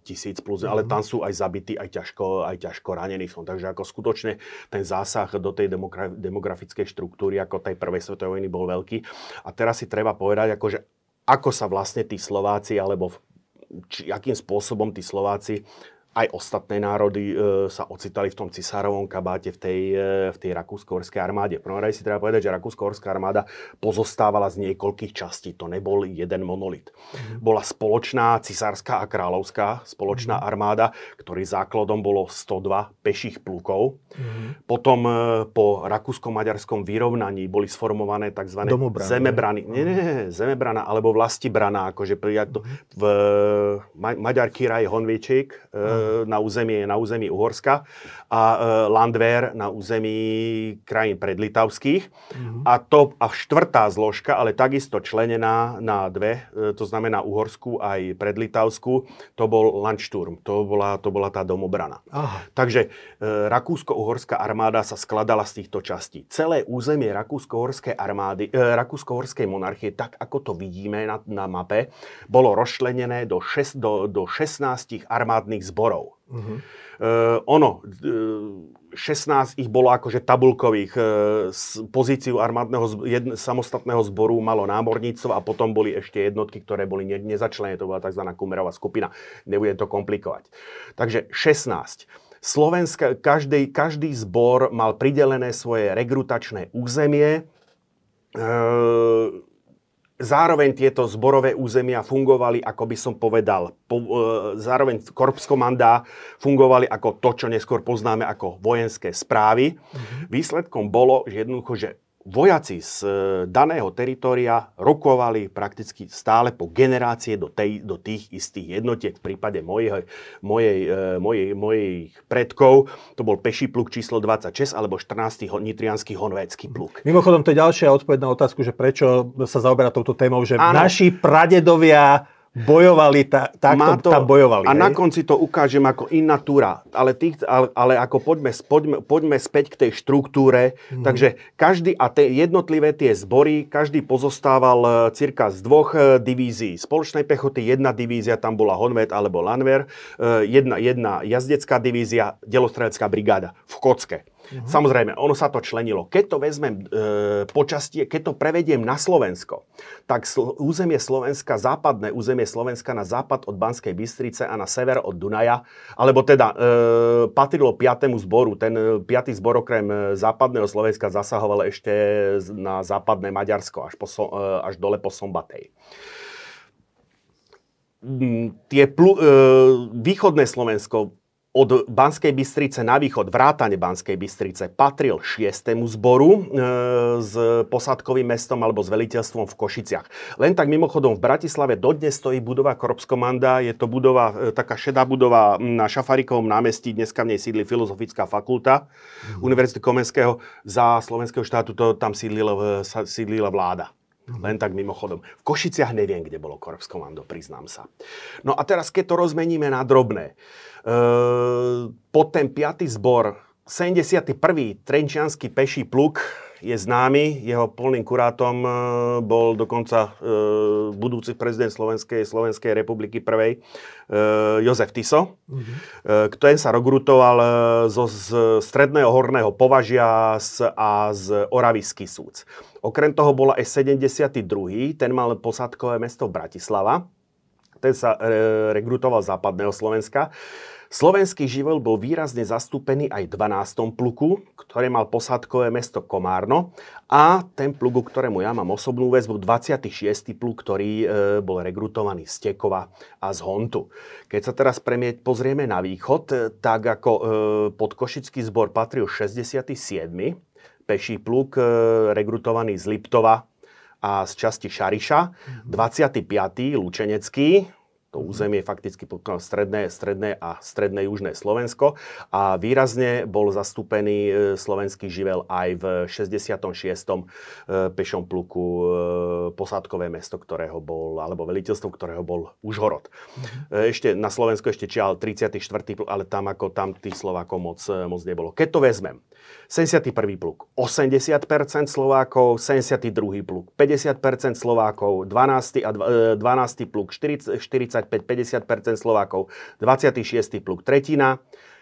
tisíc plus, mm-hmm. ale tam sú aj zabití, aj ťažko, aj ťažko ranení. Takže ako skutočne ten zásah do tej demogra- demografickej štruktúry ako tej prvej svetovej vojny bol veľký. A teraz si treba povedať, akože ako sa vlastne tí Slováci, alebo či, akým spôsobom tí Slováci aj ostatné národy e, sa ocitali v tom cisárovom kabáte v tej, e, v tej rakúsko-horskej armáde. Prvom rade si treba povedať, že rakúsko-horská armáda pozostávala z niekoľkých častí. To nebol jeden monolit. Mm-hmm. Bola spoločná cisárska a kráľovská spoločná mm-hmm. armáda, ktorý základom bolo 102 peších plukov. Mm-hmm. Potom e, po rakúsko-maďarskom vyrovnaní boli sformované tzv. Domobrany, zemebrany. Nie, nie, nie, zemebrana alebo vlastibrana, akože mm-hmm. v Ma- Maďar Kiraj Honvičík, mm-hmm na území, na území Uhorska a e, Landwehr na území krajín predlitavských. Mm-hmm. A to a štvrtá zložka, ale takisto členená na dve, e, to znamená Uhorskú aj predlitavskú, to bol Landsturm, to bola, to bola tá domobrana. Aha. Takže e, Rakúsko-Uhorská armáda sa skladala z týchto častí. Celé územie Rakúsko-Uhorskej armády, Rakúsko-Uhorskej monarchie, tak ako to vidíme na, na mape, bolo rozšlenené do, šest, do, do 16 armádnych zborov. Uh-huh. Uh, ono, uh, 16 ich bolo akože tabulkových. Uh, pozíciu armádneho jedn, samostatného zboru malo námorníctvo a potom boli ešte jednotky, ktoré boli ne, nezačlené. To bola tzv. kumerová skupina. Nebudem to komplikovať. Takže 16. Slovenska, každý, každý zbor mal pridelené svoje regrutačné územie. Uh, Zároveň tieto zborové územia fungovali, ako by som povedal, po, e, zároveň korpskomandá fungovali ako to, čo neskôr poznáme ako vojenské správy. Mm-hmm. Výsledkom bolo, že jednoducho, že vojaci z e, daného teritoria rokovali prakticky stále po generácie do, tej, do tých istých jednotiek. V prípade mojej, mojej, e, mojej, mojich predkov to bol peší pluk číslo 26 alebo 14. nitrianský honvédsky pluk. Mimochodom, to je ďalšia odpoveď na otázku, že prečo sa zaoberá touto témou, že ano. naši pradedovia bojovali, ta, takto to, tam bojovali. A hej? na konci to ukážem ako in natura, ale, tých, ale, ale ako poďme, poďme, poďme späť k tej štruktúre. Mm. Takže každý a tie jednotlivé tie zbory, každý pozostával e, cirka z dvoch e, divízií. Spoločnej pechoty, jedna divízia, tam bola Honvet alebo Lanver, e, jedna, jedna jazdecká divízia, delostrelecká brigáda v Kocke. Uh-huh. Samozrejme, ono sa to členilo. Keď to vezmem e, počastie, keď to prevediem na Slovensko, tak sl- územie Slovenska, západné územie Slovenska na západ od Banskej Bystrice a na sever od Dunaja, alebo teda e, patrilo 5. zboru. Ten 5. E, zbor okrem e, západného Slovenska zasahoval ešte na západné Maďarsko, až, po, e, až dole po Sombatej mm, tie plu, e, východné Slovensko, od Banskej Bystrice na východ, vrátane Banskej Bystrice, patril 6. zboru e, s posádkovým mestom alebo s veliteľstvom v Košiciach. Len tak mimochodom v Bratislave dodnes stojí budova Korpskomanda, je to budova, e, taká šedá budova na Šafarikovom námestí, dneska v nej sídli Filozofická fakulta mm. Univerzity Komenského. Za slovenského štátu to tam sídlila, sídlila vláda. Mm. Len tak mimochodom. V Košiciach neviem, kde bolo Korpskomando, priznám sa. No a teraz, keď to rozmeníme na drobné. Ehm, pod ten 5. zbor 71. Trenčianský peší pluk je známy, jeho polným kurátom e, bol dokonca e, budúci prezident Slovenskej, Slovenskej republiky prvej, e, Jozef Tiso, mm-hmm. ktorý sa regrutoval zo z stredného horného považia a z Oravy Skisúc. Okrem toho bola aj 72. Ten mal posádkové mesto Bratislava. Ten sa regrutoval z západného Slovenska. Slovenský živel bol výrazne zastúpený aj v 12. pluku, ktoré mal posádkové mesto Komárno a ten pluk, ktorému ja mám osobnú väzbu, 26. pluk, ktorý e, bol regrutovaný z Tekova a z Hontu. Keď sa teraz premieť, pozrieme na východ, e, tak ako e, pod Košický zbor patril 67. peší pluk, e, regrutovaný z Liptova a z časti Šariša, 25. Lučenecký, to územie fakticky stredné, stredné a stredné južné Slovensko a výrazne bol zastúpený e, slovenský živel aj v 66. E, pešom pluku e, posádkové mesto, ktorého bol, alebo veliteľstvo, ktorého bol Užhorod. Mm-hmm. Ešte na Slovensku ešte čial 34. pluk, ale tam ako tam tých Slovákov moc, moc nebolo. Keď to vezmem, 71. pluk 80% Slovákov, 72. pluk 50% Slovákov, 12. a 12. pluk 40, 40 45-50 Slovákov, 26. pluk tretina,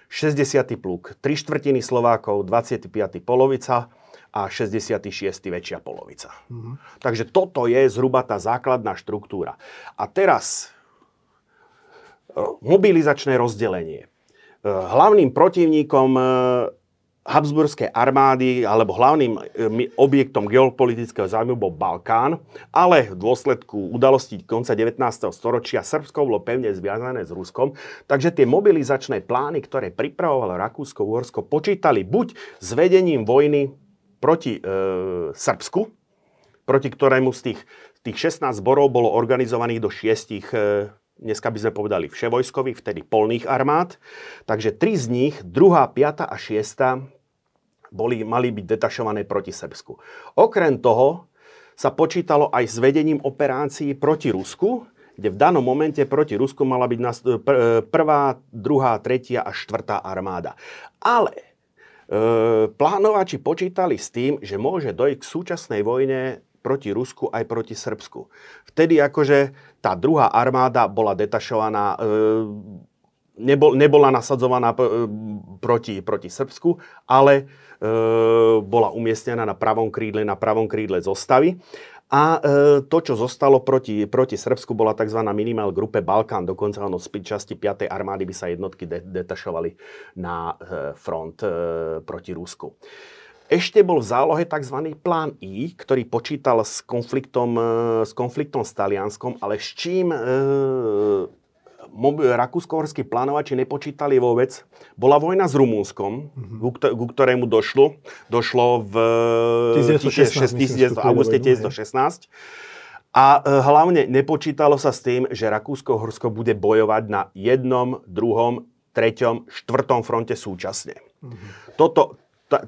60. pluk 3 štvrtiny Slovákov, 25. polovica a 66. väčšia polovica. Mm-hmm. Takže toto je zhruba tá základná štruktúra. A teraz mobilizačné rozdelenie. hlavným protivníkom Habsburskej armády alebo hlavným objektom geopolitického zájmu bol Balkán, ale v dôsledku udalostí konca 19. storočia Srbsko bolo pevne zviazané s Ruskom, takže tie mobilizačné plány, ktoré pripravovalo Rakúsko-Uhorsko, počítali buď s vedením vojny proti e, Srbsku, proti ktorému z tých, tých 16 zborov bolo organizovaných do šiestich e, dneska by sme povedali vševojskových, vtedy polných armád. Takže tri z nich, druhá, piata a šiesta, boli, mali byť detašované proti Srbsku. Okrem toho sa počítalo aj s vedením operácií proti Rusku, kde v danom momente proti Rusku mala byť prvá, druhá, tretia a štvrtá armáda. Ale e, plánovači počítali s tým, že môže dojť k súčasnej vojne proti Rusku aj proti Srbsku. Vtedy akože tá druhá armáda bola detašovaná, e, nebol, nebola nasadzovaná e, proti, proti Srbsku, ale e, bola umiestnená na pravom krídle, na pravom krídle zostavy. A to, čo zostalo proti, proti Srbsku, bola tzv. minimál grupe Balkán. Dokonca ono z časti 5. armády by sa jednotky de- detašovali na front proti Rusku. Ešte bol v zálohe tzv. plán I, ktorý počítal s konfliktom, e, s konfliktom s Talianskom, ale s čím e, rakúsko-horskí plánovači nepočítali vôbec, bola vojna s Rumúnskom, mm-hmm. ku ktorému došlo. Došlo v 1916, 1916 auguste 1916. A e, hlavne nepočítalo sa s tým, že Rakúsko-Horsko bude bojovať na jednom, druhom, treťom, štvrtom fronte súčasne. Mm-hmm. Toto, ta,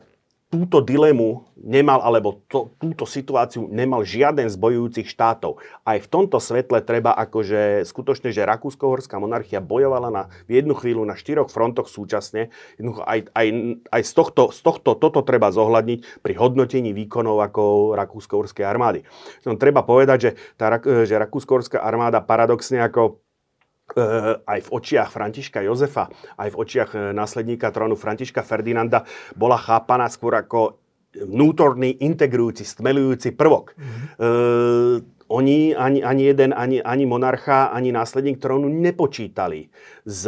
túto dilemu nemal, alebo to, túto situáciu nemal žiaden z bojujúcich štátov. Aj v tomto svetle treba akože skutočne, že Rakúsko-Horská monarchia bojovala na, v jednu chvíľu na štyroch frontoch súčasne. Aj, aj, aj z, tohto, z tohto toto treba zohľadniť pri hodnotení výkonov ako Rakúsko-Horskej armády. No, treba povedať, že, tá, že Rakúsko-Horská armáda paradoxne ako aj v očiach Františka Jozefa, aj v očiach eh, následníka trónu Františka Ferdinanda bola chápaná skôr ako vnútorný, integrujúci, stmelujúci prvok. Mm-hmm. E, oni, ani, ani jeden, ani, ani monarcha, ani následník trónu nepočítali s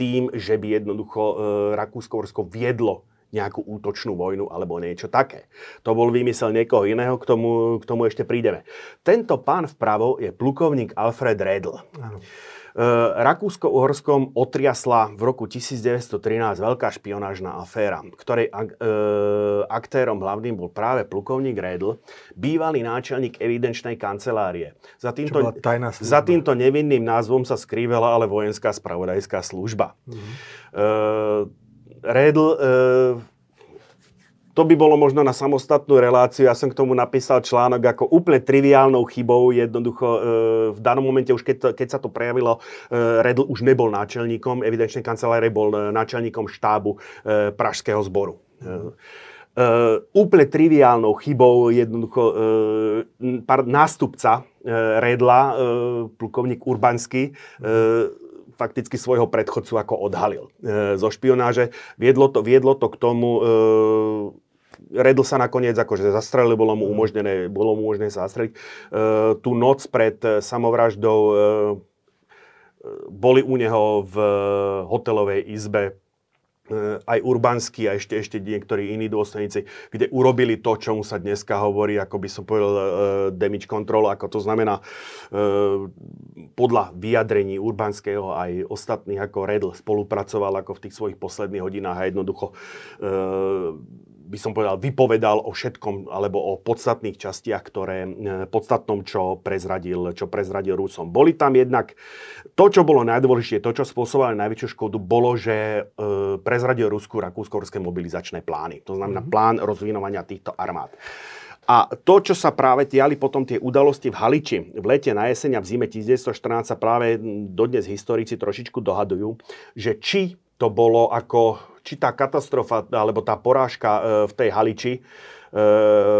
tým, že by jednoducho e, Rakúsko-Horsko viedlo nejakú útočnú vojnu alebo niečo také. To bol vymysel niekoho iného, k tomu, k tomu ešte prídeme. Tento pán vpravo je plukovník Alfred Redl. Eh, Rakúsko-Uhorskom otriasla v roku 1913 veľká špionážna aféra, ktorej ak, e, aktérom hlavným bol práve plukovník Redl, bývalý náčelník evidenčnej kancelárie. Za týmto, za týmto nevinným názvom sa skrývala ale vojenská spravodajská služba. Mm-hmm. E, Redl e, to by bolo možno na samostatnú reláciu. Ja som k tomu napísal článok ako úplne triviálnou chybou. Jednoducho e, v danom momente, už keď, to, keď sa to prejavilo, e, Redl už nebol náčelníkom, evidenčne kancelárie bol e, náčelníkom štábu Pražského zboru. Uh, úplne triviálnou chybou jednoducho uh, nástupca uh, Redla, uh, plukovník Urbanský, uh, fakticky svojho predchodcu ako odhalil uh, zo špionáže. Viedlo to, viedlo to k tomu, uh, Redl sa nakoniec akože zastrelil, bolo mu umožnené, bolo mu umožnené sa zastreliť. E, tú noc pred e, samovraždou e, boli u neho v hotelovej izbe aj urbanskí a ešte, ešte niektorí iní dôstojníci, kde urobili to, čo mu sa dneska hovorí, ako by som povedal, uh, damage control, ako to znamená uh, podľa vyjadrení urbanského aj ostatných, ako Redl spolupracoval ako v tých svojich posledných hodinách a jednoducho uh, by som povedal, vypovedal o všetkom alebo o podstatných častiach, ktoré, e, podstatnom, čo prezradil, čo prezradil Rusom. Boli tam jednak, to, čo bolo najdôležitejšie, to, čo spôsobovalo najväčšiu škodu, bolo, že e, prezradil Rusku rakúsko mobilizačné plány. To znamená mm-hmm. plán rozvinovania týchto armád. A to, čo sa práve tiali potom tie udalosti v Haliči v lete, na jeseň a v zime 1914 sa práve dodnes historici trošičku dohadujú, že či to bolo ako či tá katastrofa alebo tá porážka e, v tej Haliči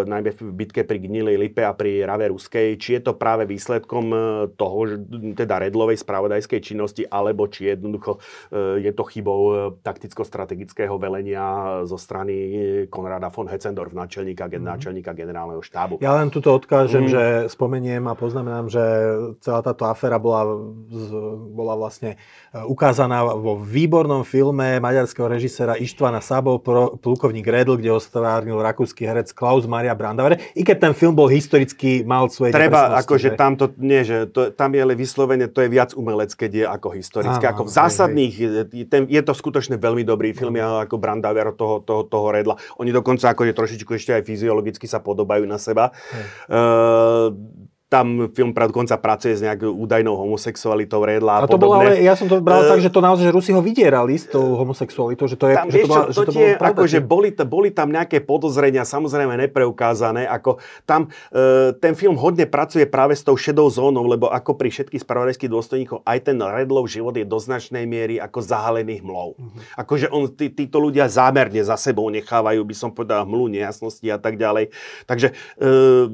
najmä v bitke pri Gnilej Lipe a pri Rave Ruskej, či je to práve výsledkom e, toho, že, teda Redlovej spravodajskej činnosti, alebo či jednoducho e, je to chybou takticko-strategického velenia zo strany Konrada von Hetzendorf, náčelníka, mm. náčelníka generálneho štábu. Ja len tuto odkážem, mm. že spomeniem a poznamenám, že celá táto aféra bola, bola vlastne ukázaná vo výbornom filme maďarského režisera Ištvana Sabo, plukovník Redl, kde ostvárnil rakúsky herec Klaus Maria Brandauer. I keď ten film bol historicky, mal svoje Treba, akože tam to, nie, že to, tam je ale vyslovene, to je viac umelecké die ako historické. Áno, ako v zásadných, hej. Ten, je to skutočne veľmi dobrý film, ja, ako Brandauer toho, toho, toho Redla. Oni dokonca akože trošičku ešte aj fyziologicky sa podobajú na seba. Uh, tam film dokonca pracuje s nejakou údajnou homosexualitou Redla a, a to bolo, ale ja som to bral uh, tak, že to naozaj, že Rusi ho vydierali s tou homosexualitou, že to je, tam, že, to, bola, čo, že to, tie, ako, že boli, boli tam nejaké podozrenia, samozrejme nepreukázané, ako tam uh, ten film hodne pracuje práve s tou šedou zónou, lebo ako pri všetkých spravodajských dôstojníkov, aj ten Redlov život je do značnej miery ako zahalený hmlou. Uh-huh. Akože on, tí, títo ľudia zámerne za sebou nechávajú, by som povedal, hmlu, nejasnosti a tak ďalej. Takže, uh,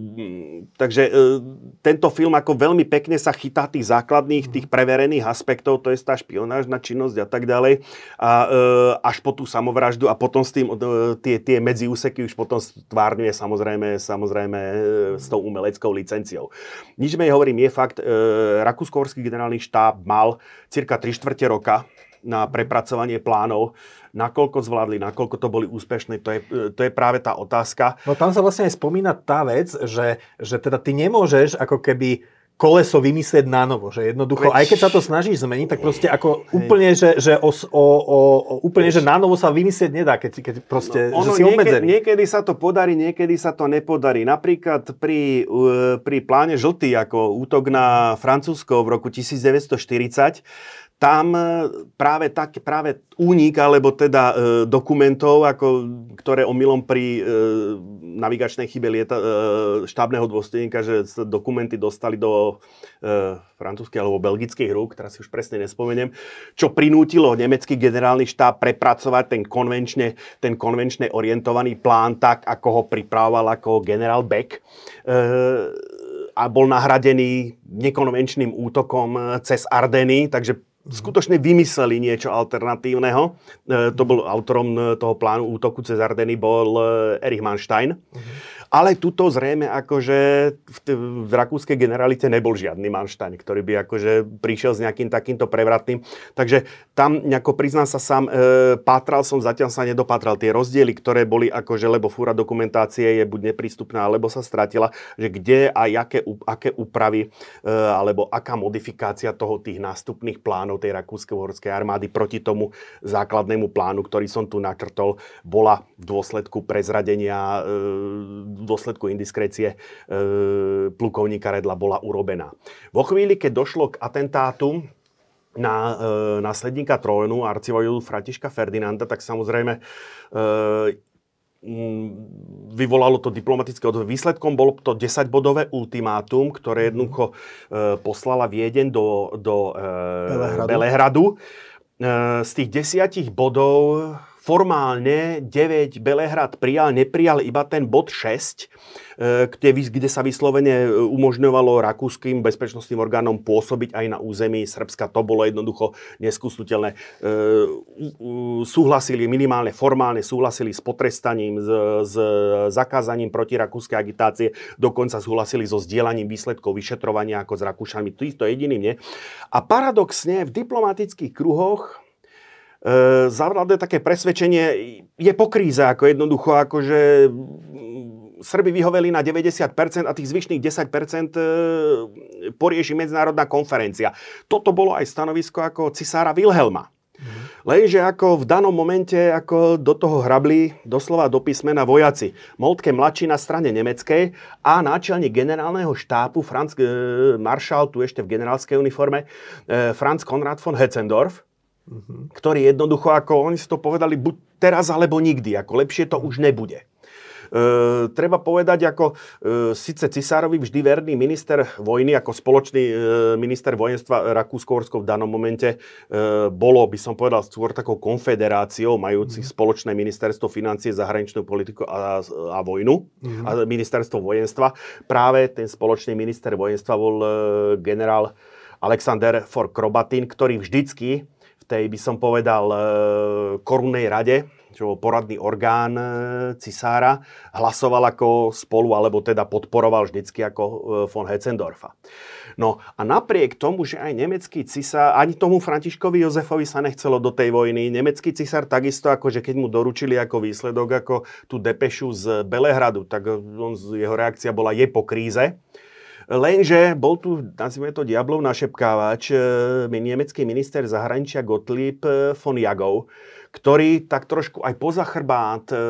takže uh, tento film ako veľmi pekne sa chytá tých základných, tých preverených aspektov, to je tá špionážna činnosť a tak ďalej, a, e, až po tú samovraždu a potom s tým, e, tie, tie medziúseky už potom stvárňuje samozrejme, samozrejme e, s tou umeleckou licenciou. Nič menej hovorím, je fakt, e, Rakúsko-Horský generálny štáb mal cirka 3 čtvrte roka na prepracovanie plánov nakoľko zvládli, nakoľko to boli úspešné, to je, to je práve tá otázka. No tam sa vlastne aj spomína tá vec, že, že teda ty nemôžeš ako keby koleso vymyslieť na novo, že jednoducho, aj keď sa to snažíš zmeniť, tak proste ako úplne, že, že, o, o, o, úplne, že na novo sa vymyslieť nedá, keď, keď proste, no, ono, že si niekedy, niekedy sa to podarí, niekedy sa to nepodarí. Napríklad pri, pri pláne Žltý, ako útok na Francúzsko v roku 1940, tam e, práve, tak, práve únik, alebo teda e, dokumentov, ako, ktoré omylom pri e, navigačnej chybe lieta, e, štábneho dôstojníka, že dokumenty dostali do e, francúzských alebo belgických rúk, teraz si už presne nespomeniem, čo prinútilo nemecký generálny štáb prepracovať ten konvenčne, ten konvenčne orientovaný plán tak, ako ho pripravoval ako generál Beck. E, a bol nahradený nekonvenčným útokom cez Ardeny, takže skutočne vymysleli niečo alternatívneho. E, to bol autorom e, toho plánu útoku cez Ardeny bol e, Erich Manstein. Uh-huh. Ale tuto zrejme akože v, v rakúskej generalite nebol žiadny Manštaň, ktorý by akože prišiel s nejakým takýmto prevratným. Takže tam, nejako priznám sa sám, e, pátral som, zatiaľ sa nedopátral. Tie rozdiely, ktoré boli akože, lebo fúra dokumentácie je buď neprístupná, alebo sa stratila, že kde a jaké, aké úpravy, e, alebo aká modifikácia toho tých nástupných plánov tej rakúskej horskej armády proti tomu základnému plánu, ktorý som tu načrtol, bola v dôsledku prezradenia e, dôsledku indiskrécie e, plukovníka Redla bola urobená. Vo chvíli, keď došlo k atentátu na e, následníka trónu, arcivoju Františka Ferdinanda, tak samozrejme e, vyvolalo to diplomatické odvoj. Výsledkom bolo to 10-bodové ultimátum, ktoré jednoducho e, poslala Viedeň do, do e, Belehradu. Belehradu. E, z tých desiatich bodov formálne 9 Belehrad prijal, neprijal iba ten bod 6, e, kde, kde sa vyslovene e, umožňovalo rakúskym bezpečnostným orgánom pôsobiť aj na území Srbska. To bolo jednoducho neskúsnutelné. E, súhlasili minimálne formálne, súhlasili s potrestaním, s, s zakázaním protirakúskej agitácie, dokonca súhlasili so zdieľaním výsledkov vyšetrovania ako s Rakúšanmi. To jediným nie. A paradoxne v diplomatických kruhoch zavládne také presvedčenie, je po kríze, ako jednoducho, akože mm, Srby vyhoveli na 90% a tých zvyšných 10% e, porieši medzinárodná konferencia. Toto bolo aj stanovisko ako cisára Wilhelma. Mm. Lenže ako v danom momente ako do toho hrabli doslova do písmena vojaci. Moltke mladší na strane nemeckej a náčelník generálneho štábu Franz e, Maršal, tu ešte v generálskej uniforme, e, Franz Konrad von Hetzendorf, mm-hmm. ktorí jednoducho, ako oni si to povedali, buď teraz alebo nikdy, ako lepšie to už nebude. treba povedať, ako e, síce Cisárovi vždy verný minister vojny, ako spoločný e, minister vojenstva Rakúsko-Horsko v danom momente e, bolo, by som povedal, skôr takou konfederáciou, majúci mm. spoločné ministerstvo financie, zahraničnú politiku a, a vojnu, mm. a ministerstvo vojenstva. Práve ten spoločný minister vojenstva bol e, generál Alexander for Krobatin, ktorý vždycky tej, by som povedal, e, korunnej rade, čo bol poradný orgán e, cisára, hlasoval ako spolu, alebo teda podporoval vždycky ako e, von Hetzendorfa. No a napriek tomu, že aj nemecký cisár, ani tomu Františkovi Jozefovi sa nechcelo do tej vojny, nemecký cisár takisto, ako že keď mu doručili ako výsledok, ako tú depešu z Belehradu, tak on, jeho reakcia bola je po kríze. Lenže bol tu, nazvime to diablov našepkávač, e, nemecký minister zahraničia Gottlieb von Jagov, ktorý tak trošku aj poza chrbát e,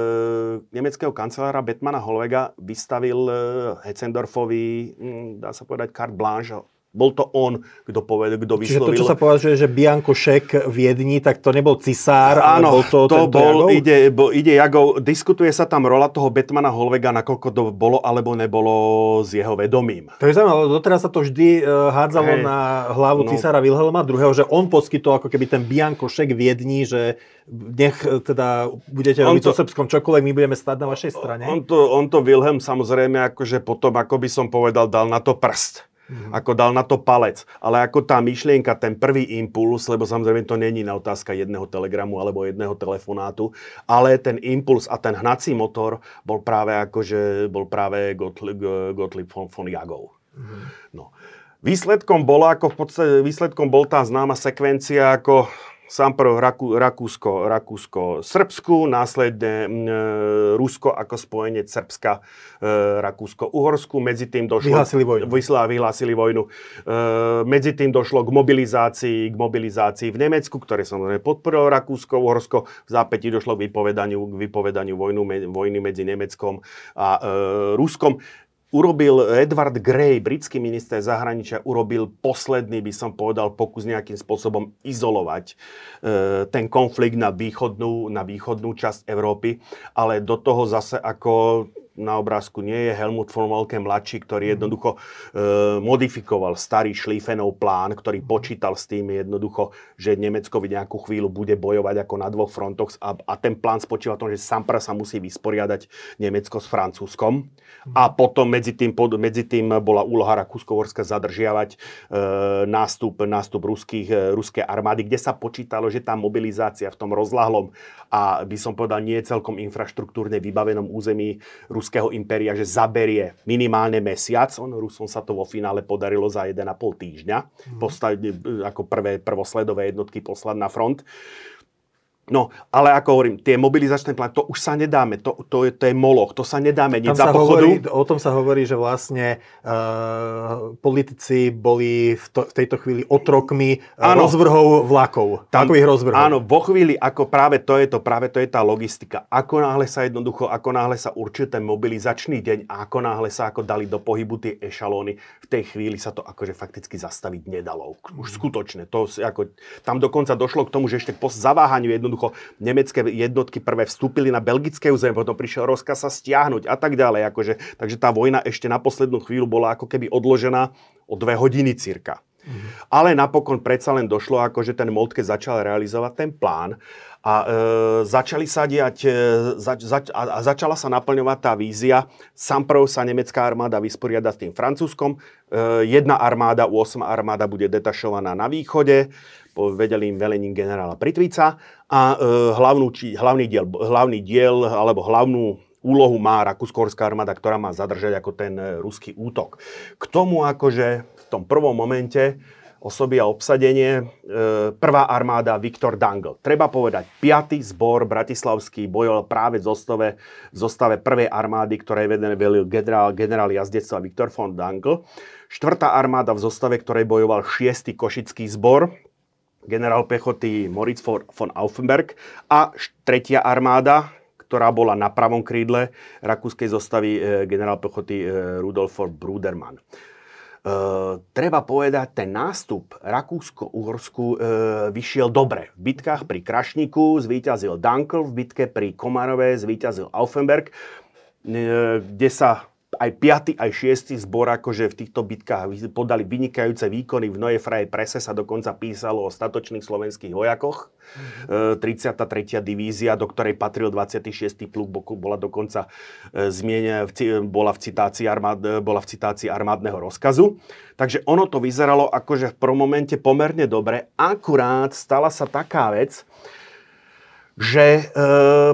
nemeckého kancelára Betmana Holvega vystavil e, Hetzendorfovi, hm, dá sa povedať, carte blanche bol to on, kto povedal, kto vyslovil. Čiže to, čo sa považuje, že Bianko Šek v Viedni, tak to nebol cisár, Áno, bol to, to bol, Jagov? ide, bo, ide Jagov. Diskutuje sa tam rola toho Betmana Holvega, nakoľko to bolo alebo nebolo s jeho vedomím. To je zaujímavé, doteraz sa to vždy uh, hádzalo hey, na hlavu no. cisára Wilhelma II, že on poskytol ako keby ten Bianko Šek v Viedni, že nech e, teda budete robiť to, so Srbskom čokoľvek, my budeme stať na vašej strane. On to, on to Wilhelm samozrejme akože potom, ako by som povedal, dal na to prst mm-hmm. ako dal na to palec. Ale ako tá myšlienka, ten prvý impuls, lebo samozrejme to není na otázka jedného telegramu alebo jedného telefonátu, ale ten impuls a ten hnací motor bol práve akože, bol práve Gottlieb, Gottlieb von, von Jagov. Mm-hmm. No. Výsledkom bola, ako v podstate, výsledkom bol tá známa sekvencia, ako sám prv Rakú, Rakúsko, Rakúsko, Srbsku, následne e, Rusko ako spojenie Srbska, e, Rakúsko, Uhorsku. Medzi tým došlo... Vyhlásili vojnu. Vyslá, vyhlásili vojnu. E, medzi tým došlo k mobilizácii, k mobilizácii v Nemecku, ktoré samozrejme podporilo Rakúsko, Uhorsko. V zápäti došlo k vypovedaniu, k vypovedaniu vojnu, me, vojny medzi Nemeckom a e, Ruskom urobil Edward Grey, britský minister zahraničia, urobil posledný, by som povedal, pokus nejakým spôsobom izolovať e, ten konflikt na východnú, na východnú časť Európy, ale do toho zase ako na obrázku nie je Helmut von Molke mladší, ktorý mhm. jednoducho e, modifikoval starý Schlieffenov plán, ktorý počítal s tým jednoducho, že Nemecko v nejakú chvíľu bude bojovať ako na dvoch frontoch a, a ten plán spočíva v tom, že Sampra sa musí vysporiadať Nemecko s Francúzskom a mhm. potom medzi tým, pod, medzi tým bola úloha Rakúsko-Horska zadržiavať e, nástup, nástup ruských, e, ruskej armády, kde sa počítalo, že tá mobilizácia v tom rozlahlom a by som povedal nie celkom infraštruktúrne vybavenom území Ruska Ruského impéria, že zaberie minimálne mesiac. On, Rusom sa to vo finále podarilo za 1,5 týždňa. Mm. Ako prvé prvosledové jednotky poslať na front. No, ale ako hovorím, tie mobilizačné plány, to už sa nedáme, to, to, je, to je moloch, to sa nedá meniť za pochodu. Hovorí, o tom sa hovorí, že vlastne uh, politici boli v, to, v tejto chvíli otrokmi áno. rozvrhov vlakov. Tam, takových rozvrhov. Áno, vo chvíli, ako práve to je to, práve to je tá logistika. Ako náhle sa jednoducho, ako náhle sa určil ten mobilizačný deň a ako náhle sa ako dali do pohybu tie ešalóny, v tej chvíli sa to akože fakticky zastaviť nedalo. Už skutočne. To, ako, tam dokonca došlo k tomu, že ešte po zaváhaniu jednoducho jednoducho nemecké jednotky prvé vstúpili na belgické územie, potom prišiel rozkaz sa stiahnuť a tak ďalej. Akože, takže tá vojna ešte na poslednú chvíľu bola ako keby odložená o dve hodiny cirka. Mm-hmm. Ale napokon predsa len došlo, akože ten Moltke začal realizovať ten plán a e, začali sa diať, e, zač, zač, a, a začala sa naplňovať tá vízia. Samprv sa nemecká armáda vysporiada s tým francúzskom. E, jedna armáda, 8 armáda bude detašovaná na východe, po vedelým velením generála Pritvica a e, hlavnú, či, hlavný, diel, hlavný diel alebo hlavnú úlohu má Rakúsko-Horská armáda, ktorá má zadržať ako ten e, ruský útok. K tomu akože v tom prvom momente osoby a obsadenie. E, prvá armáda Viktor Dangl. Treba povedať, 5. zbor bratislavský bojoval práve v zostave, zostave prvej armády, ktorej velil generál, generál jazdectva Viktor von Dangl. Štvrtá armáda v zostave, ktorej bojoval 6. košický zbor, generál pechoty Moritz von Aufenberg a tretia armáda, ktorá bola na pravom krídle rakúskej zostavy e, generál pechoty e, Rudolf Brudermann. Uh, treba povedať, ten nástup Rakúsko-Uhorsku uh, vyšiel dobre. V bitkách pri Krašniku zvíťazil Dankl, v bitke pri Komarove zvíťazil Aufenberg. kde sa aj 5. aj 6. zbor akože v týchto bitkách podali vynikajúce výkony. V Noje prese sa dokonca písalo o statočných slovenských vojakoch. Mm-hmm. 33. divízia, do ktorej patril 26. pluk, bola dokonca e, zmienia, bola v citácii, armád, bola v citácii armádneho rozkazu. Takže ono to vyzeralo akože v prvom momente pomerne dobre. Akurát stala sa taká vec, že e,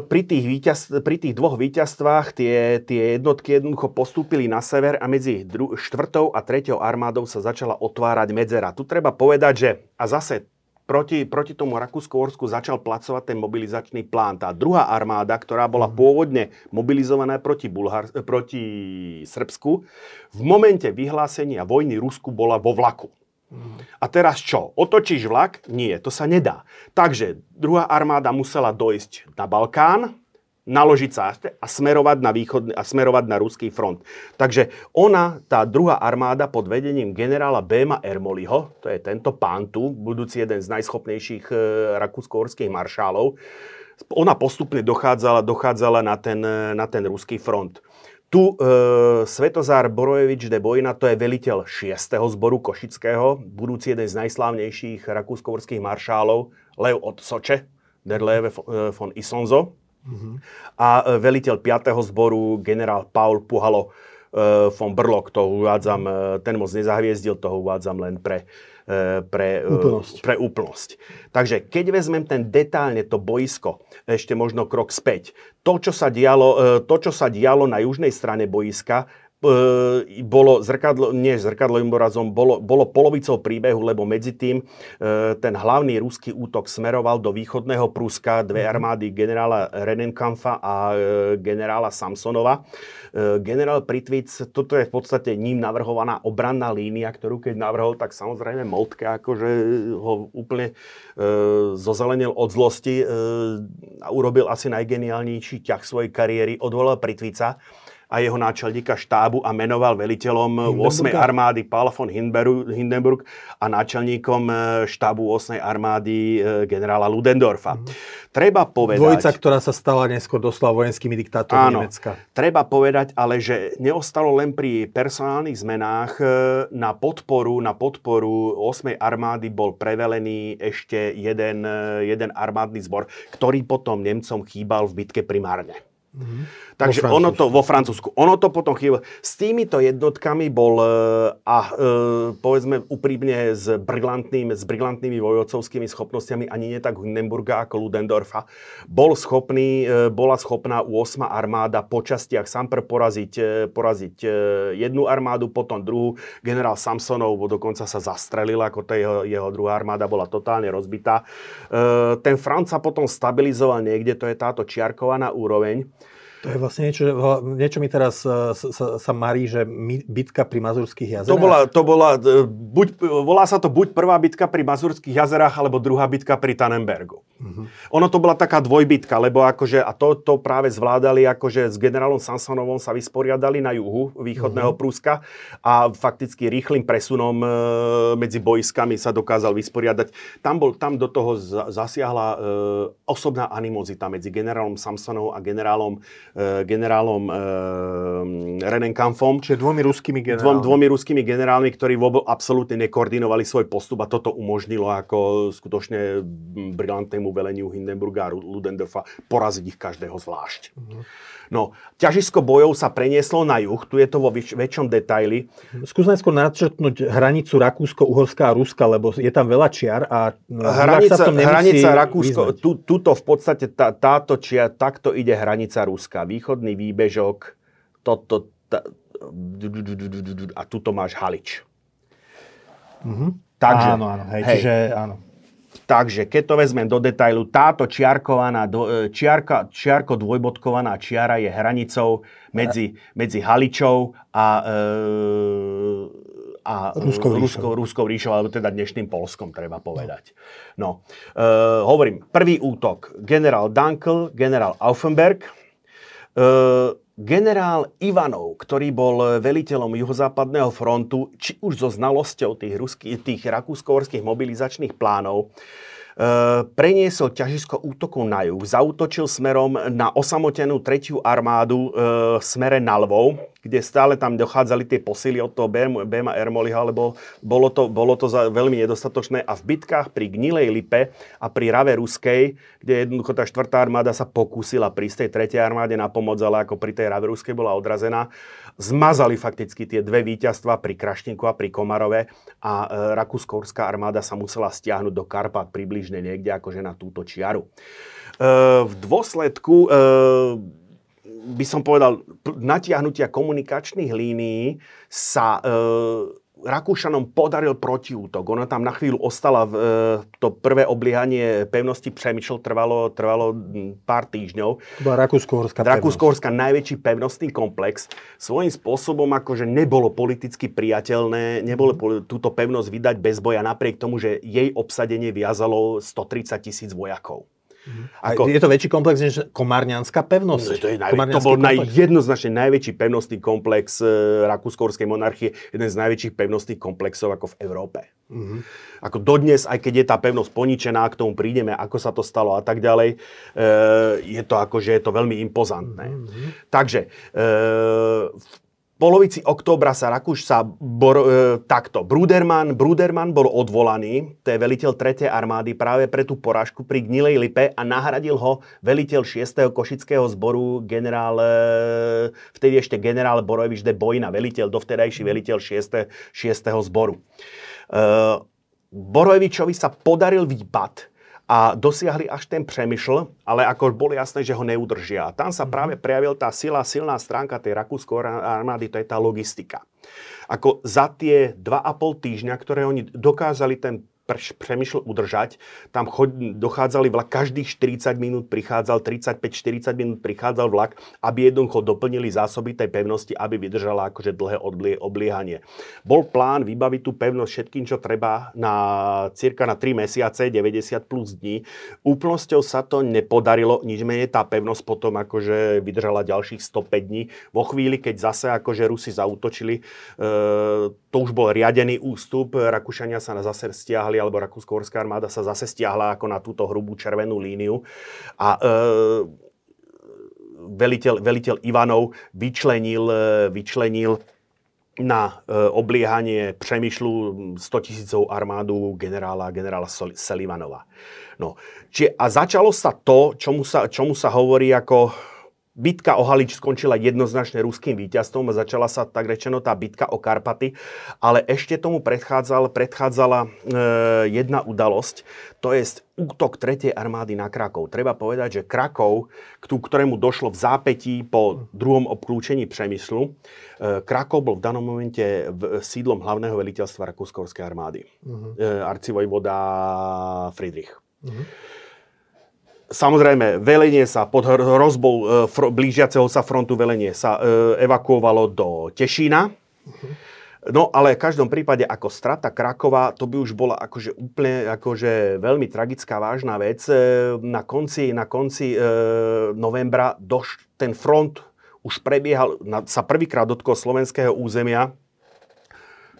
pri, tých víťaz, pri tých dvoch víťazstvách tie, tie jednotky jednoducho postúpili na sever a medzi dru, štvrtou a treťou armádou sa začala otvárať medzera. Tu treba povedať, že a zase proti, proti tomu Rakúsko-Horsku začal placovať ten mobilizačný plán. Tá druhá armáda, ktorá bola mhm. pôvodne mobilizovaná proti, Bulhar, proti Srbsku, v momente vyhlásenia vojny Rusku bola vo vlaku. A teraz čo? Otočíš vlak? Nie, to sa nedá. Takže druhá armáda musela dojsť na Balkán, naložiť sa a smerovať na, východ, a smerovať na ruský front. Takže ona, tá druhá armáda pod vedením generála Béma Ermoliho, to je tento pán tu, budúci jeden z najschopnejších e, rakúsko-horských maršálov, ona postupne dochádzala, dochádzala na, ten, na ten ruský front. Tu e, Svetozár Borojevič de Bojna, to je veliteľ 6. zboru Košického, budúci jeden z najslávnejších rakúsko maršálov, Leo od Soče, der Lewe von Isonzo. Mm-hmm. A e, veliteľ 5. zboru, generál Paul Puhalo e, von Brlock, to uvádzam, e, ten moc nezahviezdil, toho uvádzam len pre, E, pre e, úplnosť. pre úplnosť. Takže keď vezmem ten detálne to boisko, ešte možno krok späť, to, čo sa dialo, e, to, čo sa dialo na južnej strane boiska, E, bolo zrkadlo, nie zrkadlovým obrazom, bolo, bolo polovicou príbehu, lebo medzi tým e, ten hlavný ruský útok smeroval do východného Pruska, dve mhm. armády generála Renenkampfa a e, generála Samsonova. Generál Pritvic, toto je v podstate ním navrhovaná obranná línia, ktorú keď navrhol, tak samozrejme Moltke akože ho úplne e, zozelenil od zlosti e, a urobil asi najgeniálnejší ťah svojej kariéry, odvolal Pritvica a jeho náčelníka štábu a menoval veliteľom 8. armády Paul von Hindenburg a náčelníkom e, štábu 8. armády e, generála Ludendorfa. Mm-hmm. Treba povedať... Dvojica, ktorá sa stala neskôr doslova vojenskými diktátormi áno, Nemecka. Treba povedať ale, že neostalo len pri personálnych zmenách. E, na podporu, na podporu 8. armády bol prevelený ešte jeden, jeden armádny zbor, ktorý potom Nemcom chýbal v bitke primárne. Mm-hmm. Takže ono to vo Francúzsku. Ono to potom chýba. S týmito jednotkami bol e, a e, povedzme úprimne s brilantným, s brilantnými vojovcovskými schopnosťami ani nie tak Hindenburga ako Ludendorfa. Bol schopný, e, bola schopná 8. armáda po častiach Samper poraziť, poraziť jednu armádu, potom druhú. Generál Samsonov dokonca sa zastrelil, ako tá jeho, jeho druhá armáda bola totálne rozbitá. Ten Franc sa potom stabilizoval niekde, to je táto čiarkovaná úroveň. To je vlastne niečo, niečo mi teraz sa, sa, sa marí, že bitka pri Mazurských jazerách. To bola, to bola e, buď, volá sa to buď prvá bitka pri Mazurských jazerách, alebo druhá bitka pri Tannenbergu. Uh-huh. Ono to bola taká dvojbitka, lebo akože, a to, to práve zvládali, akože s generálom Sansonovom sa vysporiadali na juhu východného uh-huh. Prúska a fakticky rýchlým presunom e, medzi bojskami sa dokázal vysporiadať. Tam, bol, tam do toho zasiahla e, osobná animozita medzi generálom Samsonovom a generálom Eh, generálom e, Renenkampfom. Čiže dvomi ruskými generálmi. Dvom, dvomi ruskými generálmi, ktorí vôbec absolútne nekoordinovali svoj postup a toto umožnilo ako skutočne brilantnému veleniu Hindenburga a Ludendorfa poraziť ich každého zvlášť. Uh-huh. No, ťažisko bojov sa prenieslo na juh, tu je to vo väč- väčšom detaili. Skús najskôr načrtnúť hranicu Rakúsko-Uhorská a Ruska, lebo je tam veľa čiar a hranica, sa hranica Rakúsko, tu, tuto v podstate tá, táto čiar, takto ide hranica Ruska. Východný výbežok, toto, tá, a tuto máš Halič. Mm-hmm. Takže, áno, áno, hej, hej. čiže áno. Takže keď to vezmem do detailu, táto čiarkovaná, e, čiarka, čiarko dvojbodkovaná čiara je hranicou medzi, medzi Haličou a, e, a Ruskou, Ruskou, Ruskou ríšou, alebo teda dnešným Polskom, treba povedať. No, e, hovorím, prvý útok, generál Dankl, generál Aufenberg, e, Generál Ivanov, ktorý bol veliteľom juhozápadného frontu, či už so znalosťou tých, ruský, tých rakúsko mobilizačných plánov, preniesol ťažisko útokov na juh, zautočil smerom na osamotenú tretiu armádu e, smere na Lvov, kde stále tam dochádzali tie posily od toho Bema Ermoliha, lebo bolo to, bolo to za veľmi nedostatočné. A v bitkách pri Gnilej Lipe a pri Rave Ruskej, kde jednoducho tá štvrtá armáda sa pokúsila prísť tej tretej armáde na pomoc, ale ako pri tej Rave Ruskej bola odrazená, zmazali fakticky tie dve víťazstva pri Krašníku a pri Komarove a e, rakúsko armáda sa musela stiahnuť do Karpat približne niekde akože na túto čiaru. E, v dôsledku e, by som povedal, natiahnutia komunikačných línií sa Rakúšanom podaril protiútok. Ona tam na chvíľu ostala, v, e, to prvé obliehanie pevnosti Přemýšl trvalo, trvalo pár týždňov. To bola Rakúsko-Horská Rakúsko-Horská najväčší pevnostný komplex. Svojím spôsobom akože nebolo politicky priateľné, nebolo mm. túto pevnosť vydať bez boja, napriek tomu, že jej obsadenie viazalo 130 tisíc vojakov. A ako, je to väčší komplex než Komárňanská pevnosť? No, to, je najvä, to bol naj, jednoznačne najväčší pevnostný komplex e, Rakúsko-Horskej monarchie, jeden z najväčších pevnostných komplexov ako v Európe. Mm-hmm. Ako dodnes, aj keď je tá pevnosť poničená, k tomu prídeme, ako sa to stalo a tak ďalej, e, je to akože je to veľmi impozantné. Mm-hmm. Takže e, polovici októbra sa Rakúš sa bor, e, takto. Bruderman, Bruderman bol odvolaný, to je veliteľ 3. armády práve pre tú porážku pri Gnilej Lipe a nahradil ho veliteľ 6. košického zboru generál, e, vtedy ešte generál Borovič de Bojna, veliteľ, dovtedajší veliteľ 6. 6. zboru. E, Borovičovi sa podaril výpad, a dosiahli až ten přemýšl, ale ako bolo jasné, že ho neudržia. Tam sa mhm. práve prejavil tá sila, silná stránka tej rakúskej armády, to je tá logistika. Ako za tie 2,5 týždňa, ktoré oni dokázali ten Přemýšl udržať. Tam chod, dochádzali vlak, každých 40 minút prichádzal, 35-40 minút prichádzal vlak, aby jednoducho doplnili zásoby tej pevnosti, aby vydržala akože dlhé odlie, obliehanie. Bol plán vybaviť tú pevnosť všetkým, čo treba na cirka na 3 mesiace, 90 plus dní. Úplnosťou sa to nepodarilo, nič menej tá pevnosť potom akože vydržala ďalších 105 dní. Vo chvíli, keď zase akože Rusi zautočili, e, to už bol riadený ústup, Rakúšania sa na zase stiahli stiahli, alebo Rakúsko-Horská armáda sa zase stiahla ako na túto hrubú červenú líniu. A e, veliteľ, veliteľ Ivanov vyčlenil, e, vyčlenil na e, obliehanie Přemýšľu 100 tisícov armádu generála, generála Selivanova. No. Čiže, a začalo sa to, čomu sa, čomu sa hovorí ako Bitka o Halič skončila jednoznačne ruským víťazstvom začala sa tak rečeno tá bitka o Karpaty, ale ešte tomu predchádzal, predchádzala e, jedna udalosť, to je útok 3. armády na Krakov. Treba povedať, že Krakov, k ktorému došlo v zápetí po druhom obklúčení Přemyslu, e, Krakov bol v danom momente v, sídlom hlavného veliteľstva Rakúskovskej armády. Uh-huh. E, arcivojvoda Friedrich. Uh-huh. Samozrejme, velenie sa pod hrozbou e, fr- blížiaceho sa frontu velenie sa e, evakuovalo do Tešína. No ale v každom prípade ako strata Krakova, to by už bola akože úplne akože veľmi tragická, vážna vec. E, na konci, na konci e, novembra doš, ten front už prebiehal, na, sa prvýkrát dotkol slovenského územia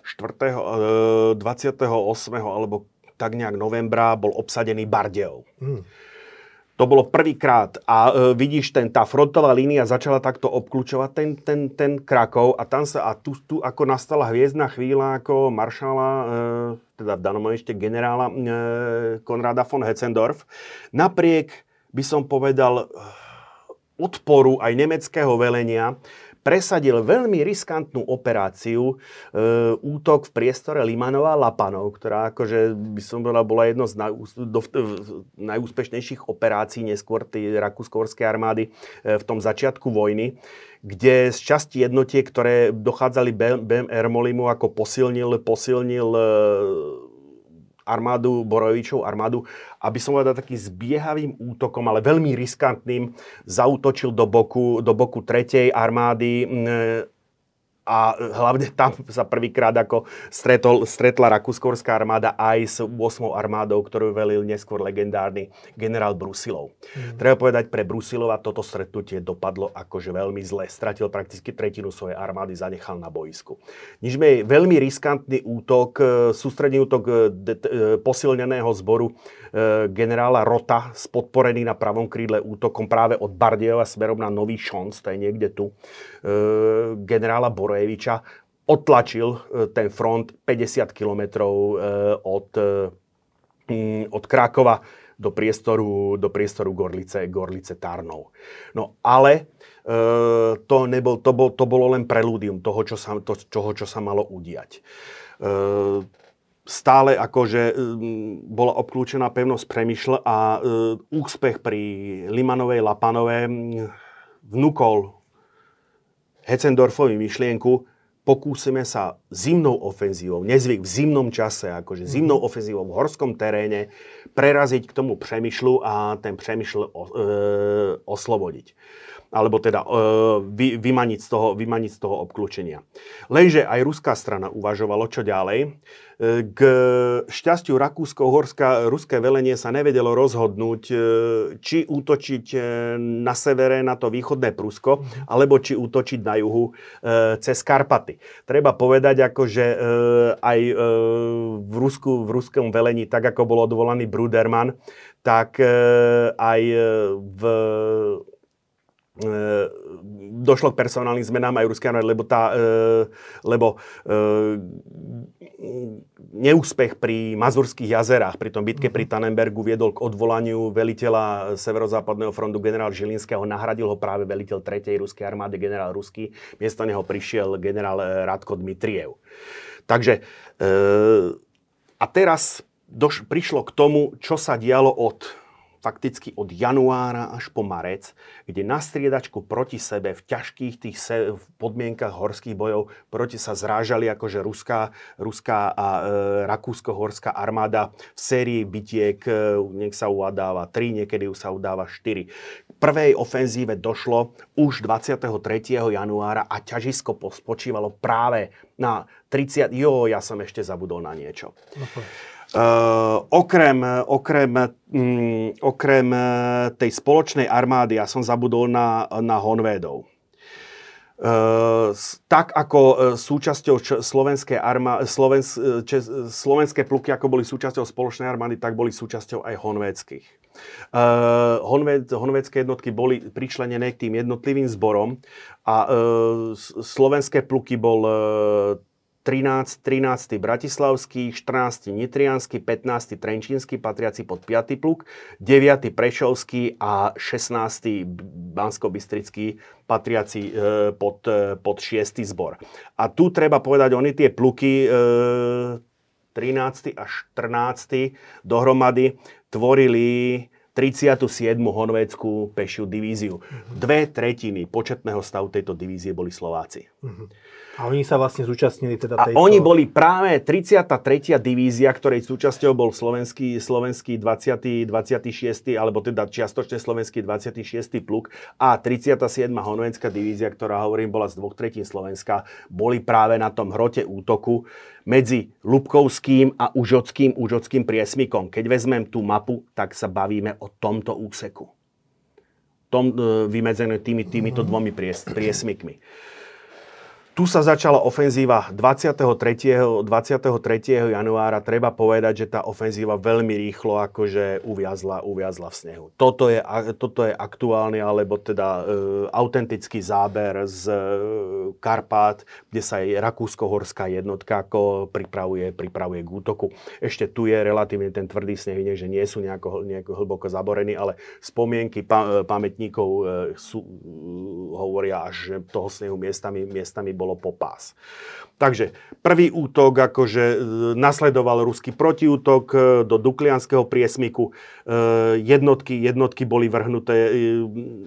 4. E, 28. alebo tak nejak novembra bol obsadený Bardejov. Hmm. To bolo prvýkrát a e, vidíš, ten, tá frontová línia začala takto obklúčovať ten, ten, ten Krakov a tam sa, a tu, tu ako nastala hviezdna chvíľa ako maršala, e, teda v danom ešte generála e, Konrada von Hetzendorf. Napriek, by som povedal, odporu aj nemeckého velenia, presadil veľmi riskantnú operáciu, e, útok v priestore Limanova Lapanov, ktorá akože by som bola, bola jedno z najús, do, najúspešnejších operácií neskôr tej rakúsko-horskej armády e, v tom začiatku vojny kde z časti jednotiek, ktoré dochádzali BM Ermolimu, ako posilnil, posilnil e, armádu, Borovičov armádu, aby som povedal takým zbiehavým útokom, ale veľmi riskantným, zautočil do boku, do boku tretej armády a hlavne tam sa prvýkrát ako stretol, stretla rakúskorská armáda aj s 8. armádou, ktorú velil neskôr legendárny generál Brusilov. Mm. Treba povedať, pre Brusilova toto stretnutie dopadlo akože veľmi zle. Stratil prakticky tretinu svojej armády, zanechal na boisku. Niž veľmi riskantný útok, e, sústredný útok e, de, posilneného zboru e, generála Rota, spodporený na pravom krídle útokom práve od Bardejova smerom na Nový Šonc, to je niekde tu, e, generála Bore Strojeviča odtlačil e, ten front 50 km e, od, e, mm, od Krákova do priestoru, do priestoru Gorlice, Gorlice Tarnov. No ale to, nebol, to, bol, to bolo len prelúdium toho, čo sa, to, toho, čo sa malo udiať. Stále akože bola obklúčená pevnosť Premyšl a úspech pri Limanovej Lapanové vnúkol Hetzendorfovi myšlienku, pokúsime sa zimnou ofenzívou, nezvyk v zimnom čase, akože zimnou mhm. ofenzívou v horskom teréne, preraziť k tomu Přemyšlu a ten Přemyšl e, oslobodiť alebo teda e, vy, vymaniť, z toho, vymaniť z toho obklúčenia. Lenže aj ruská strana uvažovalo, čo ďalej. E, k šťastiu Rakúsko-Horská ruské velenie sa nevedelo rozhodnúť, e, či útočiť e, na severe, na to východné Prusko, alebo či útočiť na juhu e, cez Karpaty. Treba povedať, ako, že aj v, Rusku, v ruskom velení, tak ako bol odvolaný Bruderman, tak aj v došlo k personálnym zmenám aj ruskej armády, lebo, tá, e, lebo e, neúspech pri Mazurských jazerách, pri tom bitke pri mhm. Tannenbergu viedol k odvolaniu veliteľa Severozápadného frontu generál Žilinského, nahradil ho práve veliteľ 3. ruskej armády generál Ruský, miesto neho prišiel generál Radko Dmitriev. Takže a teraz doš, prišlo k tomu, čo sa dialo od fakticky od januára až po marec, kde na striedačku proti sebe v ťažkých tých se, v podmienkach horských bojov proti sa zrážali akože ruská, ruská a e, rakúsko-horská armáda v sérii bitiek, e, nech sa uvadáva 3, niekedy sa udáva 4. V prvej ofenzíve došlo už 23. januára a ťažisko spočívalo práve na 30... Jo, ja som ešte zabudol na niečo. Okay. Uh, okrem, okrem, um, okrem eh, tej spoločnej armády, ja som zabudol na, na Honvédov. Uh, tak ako súčasťou č- slovenskej armády, Slovens, č- slovenské pluky ako boli súčasťou spoločnej armády, tak boli súčasťou aj honvédskych. Uh, honvéd, honvédske jednotky boli pričlenené k tým jednotlivým zborom a uh, slovenské pluky bol uh, 13, 13. Bratislavský, 14. Nitriansky, 15. Trenčínsky, patriaci pod 5. pluk, 9. Prešovský a 16. Bansko-Bystrický, patriaci e, pod, e, pod 6. zbor. A tu treba povedať, oni tie pluky e, 13. a 14. dohromady tvorili 37. honvédskú pešiu divíziu. Dve tretiny početného stavu tejto divízie boli Slováci. Uh-huh. A oni sa vlastne zúčastnili teda tejto... A oni boli práve 33. divízia, ktorej súčasťou bol slovenský, slovenský 20. 26. alebo teda čiastočne slovenský 26. pluk a 37. honvenská divízia, ktorá hovorím bola z dvoch tretín Slovenska, boli práve na tom hrote útoku medzi Lubkovským a Užockým, Užockým priesmikom. Keď vezmem tú mapu, tak sa bavíme o tomto úseku. Tom, e, vymedzené tými, týmito dvomi pries, priesmikmi. Tu sa začala ofenzíva 23. 23. januára. Treba povedať, že tá ofenzíva veľmi rýchlo akože uviazla, uviazla v snehu. Toto je, toto je aktuálny, alebo teda e, autentický záber z e, Karpát, kde sa aj Rakúsko-horská jednotka ako pripravuje, pripravuje k útoku. Ešte tu je relatívne ten tvrdý sneh, nie, že nie sú nejako, nejako hlboko zaborení, ale spomienky pa, pamätníkov e, sú, e, hovoria až, že toho snehu miestami, miestami bolo bolo popás. Takže prvý útok, akože e, nasledoval ruský protiútok e, do Duklianského priesmiku. E, jednotky, jednotky boli vrhnuté,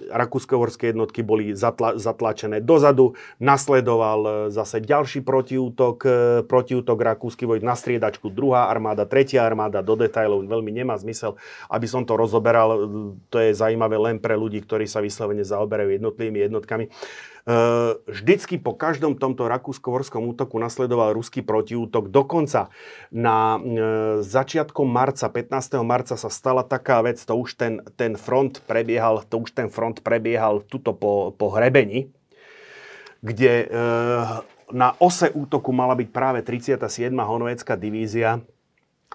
rakúsko-horské jednotky boli zatla, zatlačené dozadu. Nasledoval zase ďalší protiútok, protiútok rakúsky vojsk na striedačku, druhá armáda, tretia armáda, do detajlov veľmi nemá zmysel, aby som to rozoberal. To je zaujímavé len pre ľudí, ktorí sa vyslovene zaoberajú jednotlivými jednotkami. Vždycky po každom tomto rakúsko-horskom útoku nasledoval ruský protiútok. Dokonca na e, začiatkom marca, 15. marca sa stala taká vec, to už ten, ten front prebiehal, to už ten front prebiehal tuto po, po hrebení, kde e, na ose útoku mala byť práve 37. honovecká divízia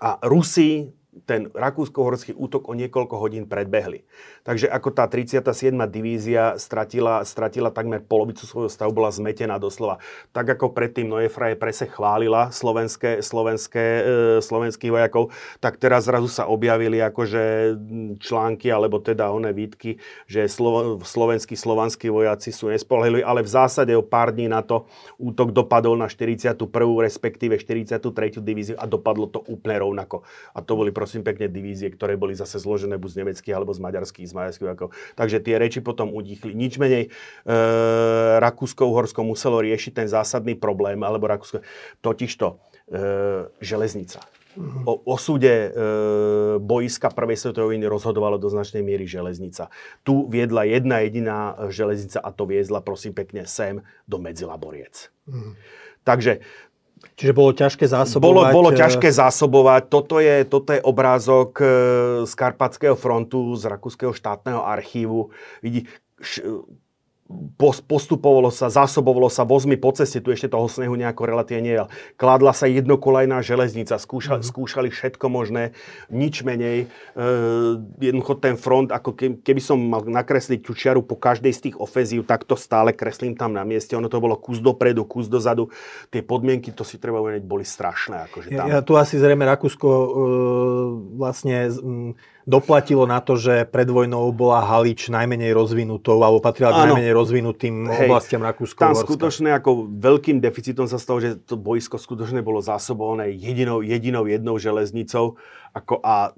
a Rusi ten rakúsko-horský útok o niekoľko hodín predbehli. Takže ako tá 37. divízia stratila, stratila takmer polovicu svojho stavu, bola zmetená doslova. Tak ako predtým Noefraje prese chválila slovenské, slovenské, e, slovenských vojakov, tak teraz zrazu sa objavili akože články, alebo teda oné výtky, že slovo, slovenskí, slovanskí vojaci sú nespolahli, ale v zásade o pár dní na to útok dopadol na 41. respektíve 43. divíziu a dopadlo to úplne rovnako. A to boli prosím pekne divízie, ktoré boli zase zložené buď z nemeckých alebo z maďarských, z maďarských ako. Takže tie reči potom utichli. Nič menej e, Rakúsko-Uhorsko muselo riešiť ten zásadný problém, alebo Rakúsko, totižto e, železnica. Mhm. O osude e, boiska prvej svetovej vojny rozhodovalo do značnej miery železnica. Tu viedla jedna jediná železnica a to viezla, prosím pekne, sem do Medzilaboriec. Mm. Takže Čiže bolo ťažké zásobovať? Bolo, bolo eh, ťažké zásobovať. Toto je, toto je obrázok eh, z Karpatského frontu, z Rakúskeho štátneho archívu. Vidí, postupovalo sa, zásobovalo sa vozmi po ceste, tu ešte toho snehu nejako relatívne nie Kladla sa jednokolajná železnica, skúšali, mm. skúšali všetko možné, nič menej. E, jednoducho ten front, ako keby som mal nakresliť tú čiaru po každej z tých ofezív, tak to stále kreslím tam na mieste. Ono to bolo kus dopredu, kus dozadu. Tie podmienky, to si treba uvedomiť, boli strašné. Akože tam. Ja, ja tu asi zrejme Rakúsko e, vlastne... M, doplatilo na to, že pred vojnou bola Halič najmenej rozvinutou, alebo patrila k najmenej rozvinutým Hej, oblastiam Rakúska. Tam skutočne ako veľkým deficitom sa stalo, že to boisko skutočne bolo zásobované jedinou, jedinou jednou železnicou ako a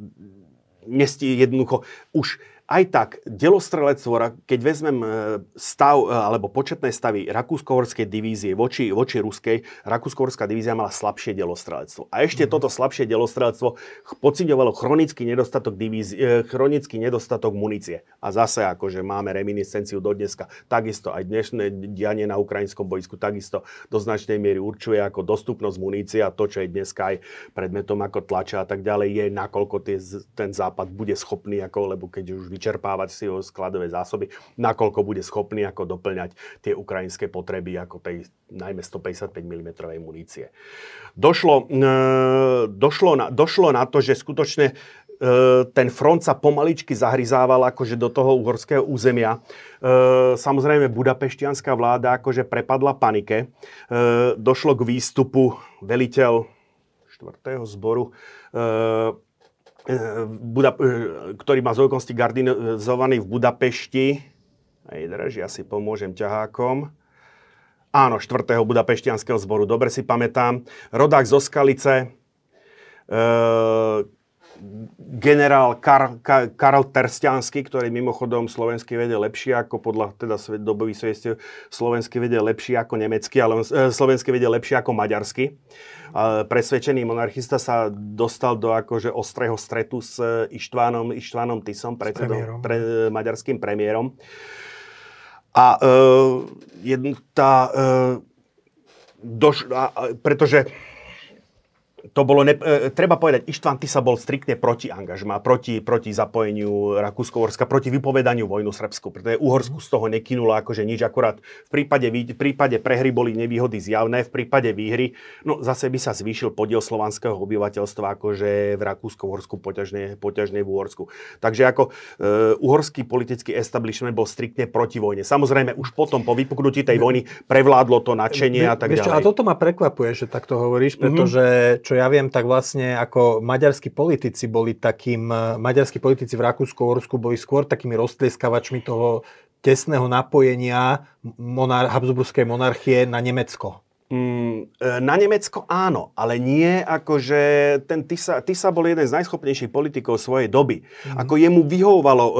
nesti jednoducho už aj tak, delostrelectvo, keď vezmem e, stav, e, alebo početné stavy Rakúsko-Horskej divízie voči, voči Ruskej, Rakúsko-Horská divízia mala slabšie delostrelectvo. A ešte mm. toto slabšie delostrelectvo pocitovalo chronický nedostatok, divízie, e, chronický nedostatok munície. A zase akože máme reminiscenciu do dneska. Takisto aj dnešné dianie na ukrajinskom bojsku takisto do značnej miery určuje ako dostupnosť munície a to, čo je dneska aj predmetom ako tlača a tak ďalej, je nakoľko tie, ten západ bude schopný, ako, lebo keď už vyčerpávať si jeho skladové zásoby, nakoľko bude schopný ako doplňať tie ukrajinské potreby ako tej najmä 155 mm munície. Došlo, e, došlo, na, došlo na to, že skutočne e, ten front sa pomaličky zahryzával akože do toho uhorského územia. E, samozrejme budapeštianská vláda akože prepadla panike. Došlo k výstupu veliteľ 4. zboru Buda, ktorý má z okolností gardinizovaný v Budapešti. Aj drž, ja si pomôžem ťahákom. Áno, 4. budapeštianského zboru, dobre si pamätám. Rodák zo Skalice, e, generál Kar, Kar, Karol Terstiansky, ktorý mimochodom slovenský vedie lepšie ako podľa teda dobový svedstiev slovenský vedie lepšie ako nemecký, ale e, slovenský vedie lepšie ako maďarsky presvedčený monarchista sa dostal do akože ostrého stretu s Ištvánom, Ištvánom Tisom, predsedom, pre, maďarským premiérom. A e, jedn, tá, e, doš, a, pretože to bolo, ne, e, treba povedať, Ištván Tisa bol striktne proti angažma, proti, proti zapojeniu Rakúsko-Uhorska, proti vypovedaniu vojnu Srbsku, pretože Uhorsku z toho nekynulo akože nič, akurát v prípade, v prípade prehry boli nevýhody zjavné, v prípade výhry, no zase by sa zvýšil podiel slovanského obyvateľstva akože v Rakúsko-Uhorsku, poťažne, poťažne v Uhorsku. Takže ako e, uhorský politický establishment bol striktne proti vojne. Samozrejme, už potom, po vypuknutí tej vojny, prevládlo to nadšenie a tak ďalej. A toto ma prekvapuje, že takto hovoríš, pretože čo ja viem, tak vlastne ako maďarskí politici boli takým, eh, maďarskí politici v Rakúsku-Horsku boli skôr takými roztlieskavačmi toho tesného napojenia monar- Habsburskej monarchie na Nemecko. Mm, e, na Nemecko áno, ale nie ako, že ten Tisa, Tisa bol jeden z najschopnejších politikov svojej doby. Mm. Ako jemu vyhovovalo e,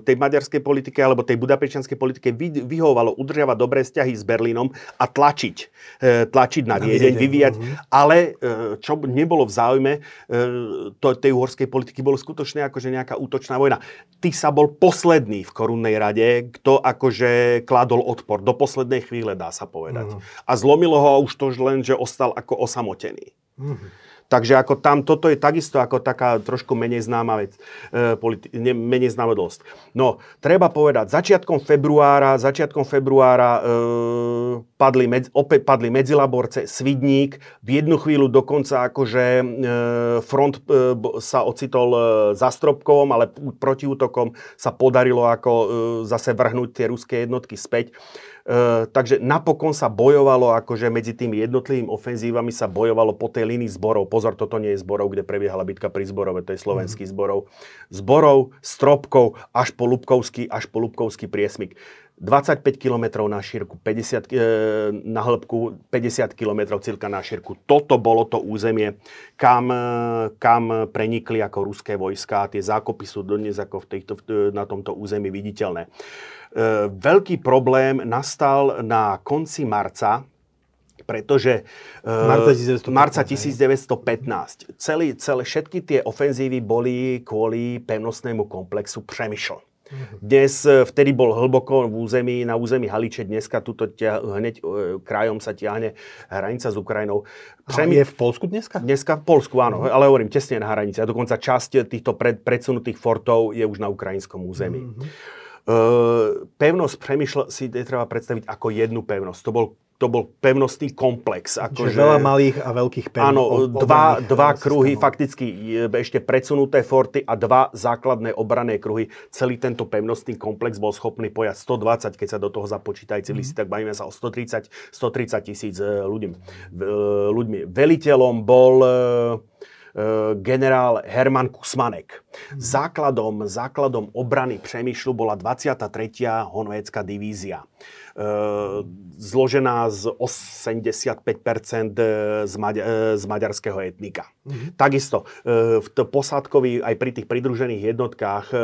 tej maďarskej politike alebo tej budapešťanskej politike vy, vyhovovalo udržiavať dobré vzťahy s Berlínom a tlačiť e, tlačiť na Viedeň, vyvíjať, mm-hmm. ale e, čo nebolo v záujme e, to, tej uhorskej politiky, bolo skutočne akože nejaká útočná vojna. Ty sa bol posledný v korunnej rade, kto akože kladol odpor. Do poslednej chvíle, dá sa povedať. Mm-hmm. A zlomilo ho už to len, že ostal ako osamotený. Mm-hmm. Takže ako tam, toto je takisto ako taká trošku menej známa vec, e, politi- ne, menej známa dosť. No, treba povedať, začiatkom februára, začiatkom februára e, padli, med, opäť padli Medzilaborce, Svidník, v jednu chvíľu dokonca akože e, front e, sa ocitol e, za Stropkovom, ale protiútokom sa podarilo ako e, zase vrhnúť tie ruské jednotky späť. E, takže napokon sa bojovalo, akože medzi tými jednotlivými ofenzívami sa bojovalo po tej línii zborov. Pozor, toto nie je zborov, kde prebiehala bitka pri zborove, to je slovenský mm. zborov. Zborov, stropkov, až po Lubkovský, až po Lubkovský priesmik. 25 km na šírku, 50, e, na hĺbku, 50 km cirka na šírku. Toto bolo to územie, kam, e, kam prenikli ako ruské vojska. Tie zákopy sú dodnes ako v týchto, na tomto území viditeľné. E, veľký problém nastal na konci marca, pretože e, marca 1915, marca 1915 celý, celé, všetky tie ofenzívy boli kvôli pevnostnému komplexu Přemyšl. Mhm. Dnes, e, vtedy bol hlboko v území, na území Haliče, dneska tuto tia, hneď krajom sa tiahne hranica s Ukrajinou. Přemy... je v Polsku dneska? Dneska v Polsku, áno, mm. ale hovorím tesne na hranici. A dokonca časť týchto pred, predsunutých fortov je už na ukrajinskom území. Mm-hmm. Uh, pevnosť Přemýšľa si treba predstaviť ako jednu pevnosť. To bol to bol pevnostný komplex. Ako že veľa malých a veľkých pevností. Áno, dva, dva kruhy, systémov. fakticky ešte predsunuté forty a dva základné obrané kruhy. Celý tento pevnostný komplex bol schopný pojať 120, keď sa do toho započítajú civilisti, mm. tak bavíme sa o 130, 130 tisíc e, ľuďmi. E, ľuďmi. Veliteľom bol generál Herman Kusmanek. Základom, základom obrany Přemýšľu bola 23. honvécka divízia. E, zložená z 85% z, maďa, z maďarského etnika. Mm-hmm. Takisto e, v posádkovi aj pri tých pridružených jednotkách e,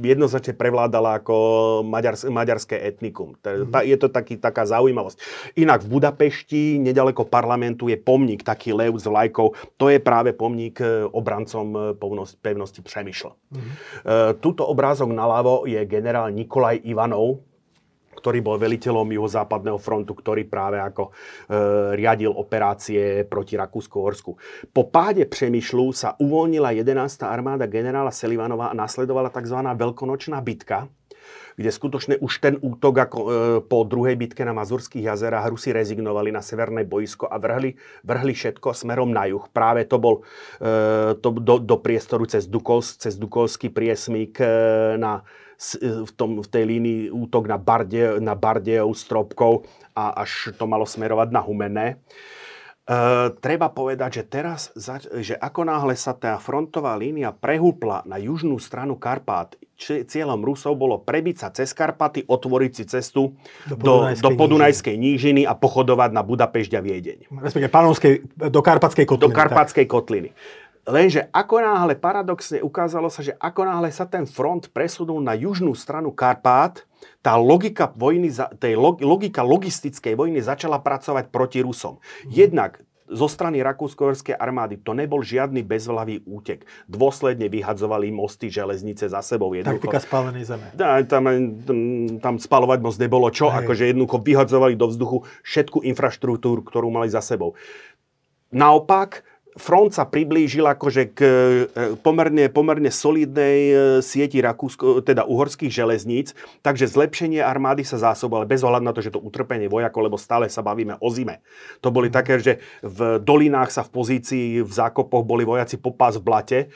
jednoznačne prevládala ako maďars, maďarské etnikum. Mm-hmm. Je to taký, taká zaujímavosť. Inak v Budapešti, nedaleko parlamentu, je pomník, taký lev s vlajkou. To je práve pomník e, obrancom pevnosti, pevnosti Přemyšl. Mm-hmm. Tuto obrázok naľavo je generál Nikolaj Ivanov, ktorý bol veliteľom juhozápadného frontu, ktorý práve ako e, riadil operácie proti Rakúsko-Horsku. Po páde Přemýšľu sa uvoľnila 11. armáda generála Selivanova a nasledovala tzv. veľkonočná bitka, kde skutočne už ten útok ako, e, po druhej bitke na Mazurských jazerách Rusi rezignovali na severné boisko a vrhli, vrhli všetko smerom na juh. Práve to bol e, to, do, do priestoru cez, Dukol, cez Dukolský priesmík e, na v, tom, v tej línii útok na, Barde, na Bardejov stropkov a až to malo smerovať na Humené. E, treba povedať, že teraz, že ako náhle sa tá frontová línia prehúpla na južnú stranu Karpát, cieľom Rusov bolo prebiť sa cez Karpaty, otvoriť si cestu do Podunajskej, do, do Podunajskej nížiny. nížiny a pochodovať na Budapešť a Viedeň. Respektíve do Karpatskej kotliny. Do Karpatskej kotliny. Lenže ako náhle, paradoxne ukázalo sa, že ako náhle sa ten front presunul na južnú stranu Karpát, tá logika, vojny, tej logika logistickej vojny začala pracovať proti Rusom. Mhm. Jednak zo strany rakúsko armády to nebol žiadny bezvlavý útek. Dôsledne vyhadzovali mosty, železnice za sebou. Jednoducho, Taktika spálenej zeme. Tam, tam, tam spalovať most nebolo čo, Hej. akože jednoducho vyhadzovali do vzduchu všetku infraštruktúru, ktorú mali za sebou. Naopak, front sa priblížil akože k e, pomerne, pomerne solidnej e, sieti Rakúsko, teda uhorských železníc, takže zlepšenie armády sa zásobovalo bez ohľadu na to, že to utrpenie vojakov, lebo stále sa bavíme o zime. To boli mhm. také, že v dolinách sa v pozícii v zákopoch boli vojaci popás v blate e,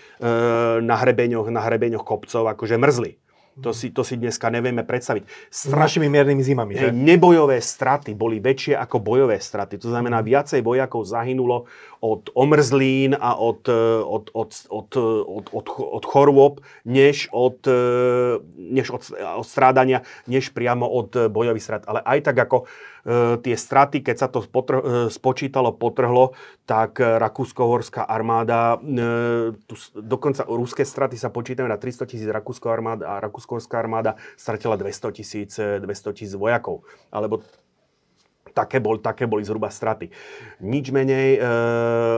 na hrebeňoch, na hrebeňoch kopcov, akože mrzli. To si, to si dneska nevieme predstaviť. Stra... S našimi miernymi zimami, že? Nebojové straty boli väčšie ako bojové straty. To znamená, mhm. viacej vojakov zahynulo od omrzlín a od, od, od, od, od, od, od chorôb, než od, než od, od strádania, než priamo od bojových strat. Ale aj tak ako E, tie straty, keď sa to potr- e, spočítalo, potrhlo, tak Rakúsko-Horská armáda, e, tu, dokonca ruské straty sa počítajú na 300 tisíc Rakúsko armáda a Rakúsko-Horská armáda stratila 200 tisíc 200 tisíc vojakov. Alebo Také, bol, také boli zhruba straty. Nič menej, e,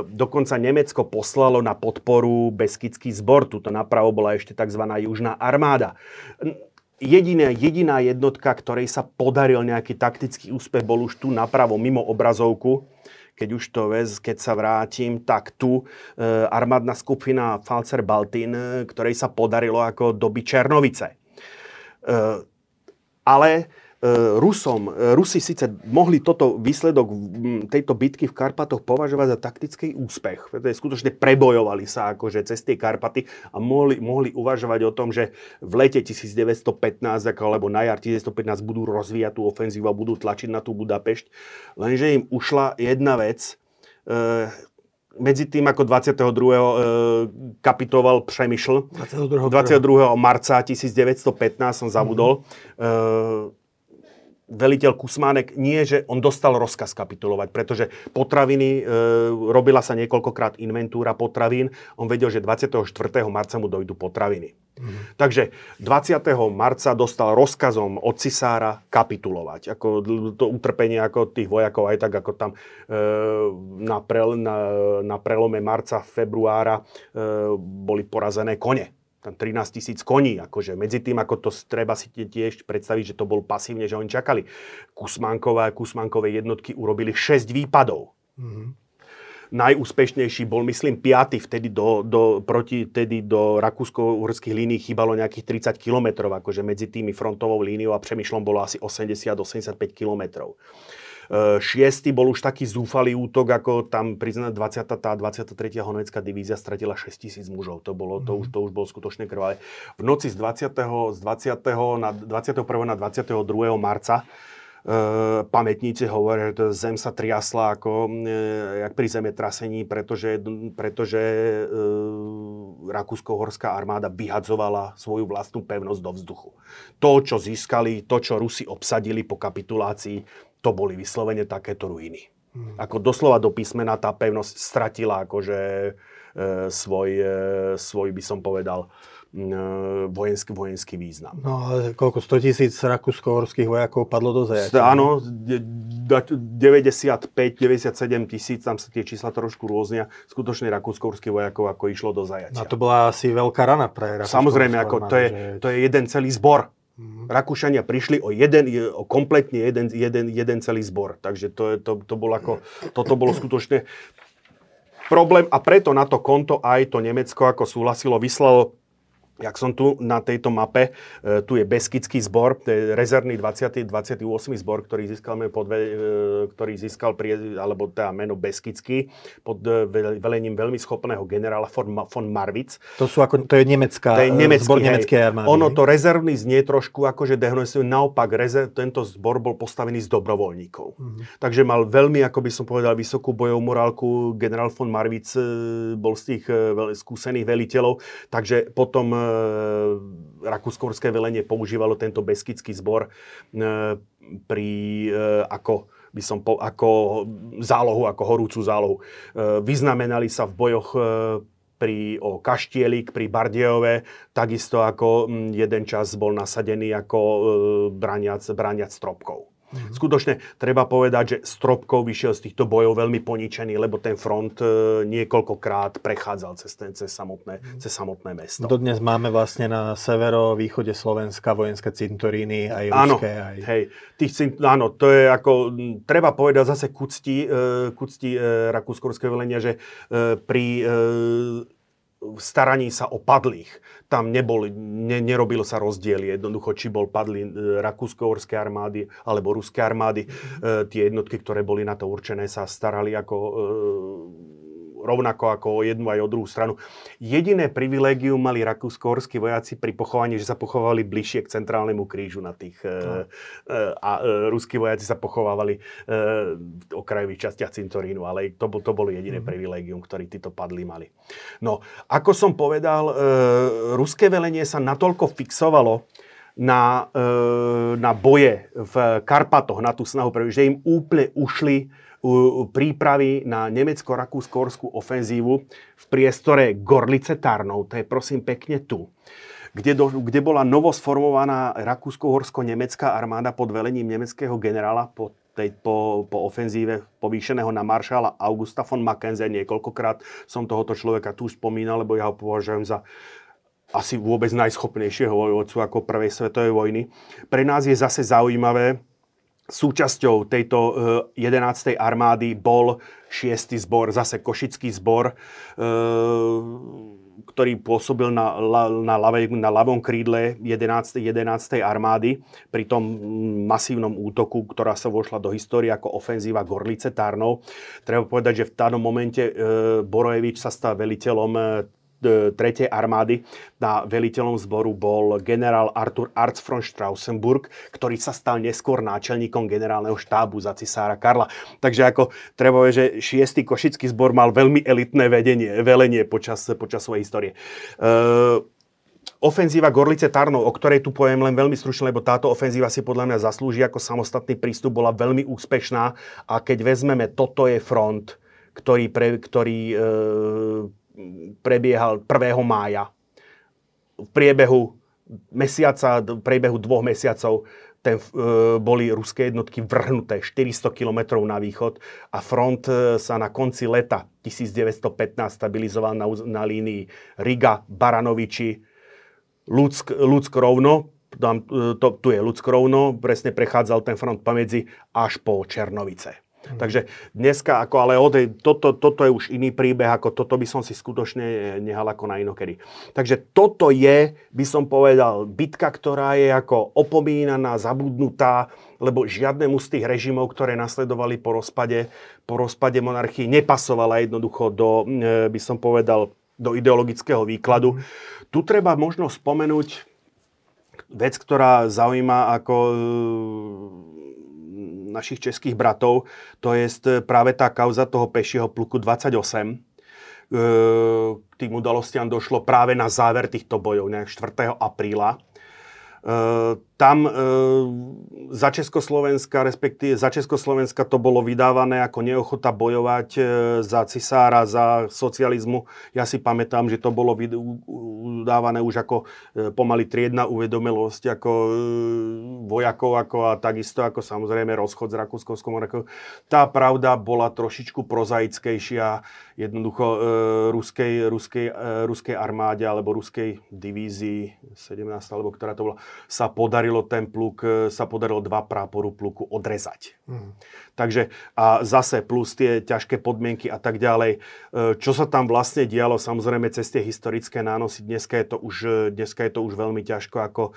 dokonca Nemecko poslalo na podporu Beskický zbor. Tuto napravo bola ešte tzv. južná armáda. Jediná, jediná jednotka, ktorej sa podaril nejaký taktický úspech, bol už tu napravo mimo obrazovku. Keď už to vez, keď sa vrátim, tak tu e, armádna skupina Falcer Baltin, e, ktorej sa podarilo ako doby Černovice. E, ale Rusom, e, Rusi síce mohli toto výsledok tejto bitky v Karpatoch považovať za taktický úspech. Pretože skutočne prebojovali sa akože cez tie Karpaty a mohli, mohli uvažovať o tom, že v lete 1915 alebo na jar 1915 budú rozvíjať tú ofenzívu a budú tlačiť na tú Budapešť. Lenže im ušla jedna vec, e, medzi tým, ako 22. E, kapitoval Přemyšl, 22. 22. marca 1915 som zabudol, mm-hmm. Veliteľ Kusmánek nie, že on dostal rozkaz kapitulovať, pretože potraviny, e, robila sa niekoľkokrát inventúra potravín, on vedel, že 24. marca mu dojdu potraviny. Mm-hmm. Takže 20. marca dostal rozkazom od cisára kapitulovať. Ako to utrpenie ako tých vojakov, aj tak ako tam e, na, pre, na, na prelome marca, februára e, boli porazené kone tam 13 tisíc koní, akože medzi tým, ako to treba si tiež predstaviť, že to bol pasívne, že oni čakali. Kusmánkové, Kusmánkové jednotky urobili 6 výpadov. Mm-hmm. Najúspešnejší bol, myslím, 5. vtedy do, do, proti, vtedy do rakúsko-uhorských línií chýbalo nejakých 30 kilometrov, akože medzi tými frontovou líniou a Přemýšľom bolo asi 80-85 kilometrov. Šiestý bol už taký zúfalý útok, ako tam priznať 20. tá 23. honovecká divízia stratila 6 tisíc mužov. To, bolo, to, už, to už bolo skutočne krvavé. V noci z 20. Z 20. Na 21. na 22. marca Uh, pamätníci hovoria, že zem sa triasla ako uh, jak pri zemetrasení, pretože, pretože uh, Rakúsko-Horská armáda vyhadzovala svoju vlastnú pevnosť do vzduchu. To, čo získali, to, čo Rusi obsadili po kapitulácii, to boli vyslovene takéto ruiny. Hmm. Ako doslova do písmena tá pevnosť stratila akože e, svoj, e, svoj, by som povedal, e, vojenský, vojenský význam. No ale koľko? 100 tisíc rakúsko-horských vojakov padlo do zajatia? Áno, 95, 97 tisíc, tam sa tie čísla trošku rôznia. Skutočne rakúsko-horských vojakov ako išlo do zajatia. No to bola asi veľká rana pre Samozrejme, ako to, je, že... to je jeden celý zbor. Mm-hmm. Rakúšania prišli o, jeden, o kompletne jeden, jeden, jeden celý zbor. Takže to, to, to bolo ako, toto bolo skutočne problém a preto na to konto aj to Nemecko ako súhlasilo, vyslalo Jak som tu na tejto mape, e, tu je Beskický zbor, to je rezervný 20. 28. zbor, ktorý získal, pod, e, ktorý získal prie, alebo teda meno Beskický pod e, velením veľmi schopného generála von, Marwitz. To, sú ako, to je nemecká, to je nemecký, zbor nemeckej armády. Ono to rezervný znie trošku akože dehonestuje. Naopak, rezerv, tento zbor bol postavený z dobrovoľníkov. Mm-hmm. Takže mal veľmi, ako by som povedal, vysokú bojovú morálku. Generál von Marwitz bol z tých skúsených veliteľov. Takže potom rakúskorské velenie používalo tento beskický zbor e, pri, e, ako by som po, ako zálohu, ako horúcu zálohu. E, vyznamenali sa v bojoch pri, o Kaštielik, pri Bardejove, takisto ako jeden čas bol nasadený ako braniac, braniac stropkov. Mm-hmm. Skutočne treba povedať, že Stropkov vyšiel z týchto bojov veľmi poničený, lebo ten front e, niekoľkokrát prechádzal cez, ten, cez, samotné, mm-hmm. cez samotné mesto. Dodnes máme vlastne na severo-východe Slovenska vojenské cintoríny, aj ruské. Áno, aj... hej, tých cint, áno, to je ako, treba povedať zase kucti, e, kucti e, rakúskorské velenia, že e, pri e, staraní sa o padlých. Tam nebol, ne, nerobil sa rozdiely, jednoducho, či bol padli e, rakúsko-horské armády alebo ruské armády. E, tie jednotky, ktoré boli na to určené, sa starali ako e, rovnako ako o jednu aj o druhú stranu. Jediné privilégium mali rakúsko-horskí vojaci pri pochovaní, že sa pochovali bližšie k centrálnemu krížu na tých... No. a ruskí vojaci sa pochovávali v okrajových častiach cintorínu, ale to, to bolo jediné mm-hmm. privilégium, ktorý títo padli mali. No, ako som povedal, ruské velenie sa natoľko fixovalo na, na boje v Karpatoch, na tú snahu, že im úplne ušli prípravy na nemecko-rakúsko-horskú ofenzívu v priestore Gorlice Tarnov, to je prosím pekne tu, kde, do, kde bola novosformovaná rakúsko-horsko-nemecká armáda pod velením nemeckého generála pod tej, po, po ofenzíve povýšeného na maršala Augusta von Mackenzie. Niekoľkokrát som tohoto človeka tu spomínal, lebo ja ho považujem za asi vôbec najschopnejšieho vojvodcu ako prvej svetovej vojny. Pre nás je zase zaujímavé, súčasťou tejto 11. Eh, armády bol 6. zbor, zase Košický zbor, eh, ktorý pôsobil na, na, ľavej, na ľavom krídle 11. 11. armády pri tom masívnom útoku, ktorá sa vošla do histórie ako ofenzíva Gorlice Tarnov. Treba povedať, že v danom momente e, Borojevič sa stal veliteľom 3. armády. Na veliteľom zboru bol generál Arthur Arz von Strausenburg, ktorý sa stal neskôr náčelníkom generálneho štábu za cisára Karla. Takže ako treba že 6. košický zbor mal veľmi elitné vedenie, velenie počas, počas svojej histórie. Uh, Ofenzíva Gorlice Tarnov, o ktorej tu poviem len veľmi stručne, lebo táto ofenzíva si podľa mňa zaslúži ako samostatný prístup, bola veľmi úspešná a keď vezmeme, toto je front, ktorý, pre, ktorý e, prebiehal 1. mája. V priebehu mesiaca, v priebehu dvoch mesiacov ten, e, boli ruské jednotky vrhnuté 400 km na východ a front e, sa na konci leta 1915 stabilizoval na, na línii Riga, Baranoviči, Luck, Luck rovno, tam, e, to, tu je Luck rovno, presne prechádzal ten front pomedzi až po Černovice. Takže dneska, ako ale od, toto, toto je už iný príbeh, ako toto by som si skutočne nehal ako na inokedy. Takže toto je, by som povedal, bitka, ktorá je ako opomínaná, zabudnutá, lebo žiadnemu z tých režimov, ktoré nasledovali po rozpade, po rozpade monarchii, nepasovala jednoducho do, e, by som povedal, do ideologického výkladu. Mm. Tu treba možno spomenúť vec, ktorá zaujíma ako našich českých bratov, to je práve tá kauza toho pešieho pluku 28. K tým udalostiam došlo práve na záver týchto bojov, 4. apríla. Tam za Československa, respektíve za Československa to bolo vydávané ako neochota bojovať e, za cisára, za socializmu. Ja si pamätám, že to bolo vydávané už ako pomaly triedna uvedomelosť ako vojakov ako a takisto ako samozrejme rozchod Rakúskovskou monarchiou. Tá pravda bola trošičku prozaickejšia jednoducho e, ruskej, ruskej, e, ruskej armáde alebo ruskej divízii 17 alebo ktorá to bola, sa podarilo ten pluk, sa podarilo dva práporu pluku odrezať. Mm. Takže a zase plus tie ťažké podmienky a tak ďalej. E, čo sa tam vlastne dialo, samozrejme cez tie historické nánosy, dneska je to už, dneska je to už veľmi ťažko ako e,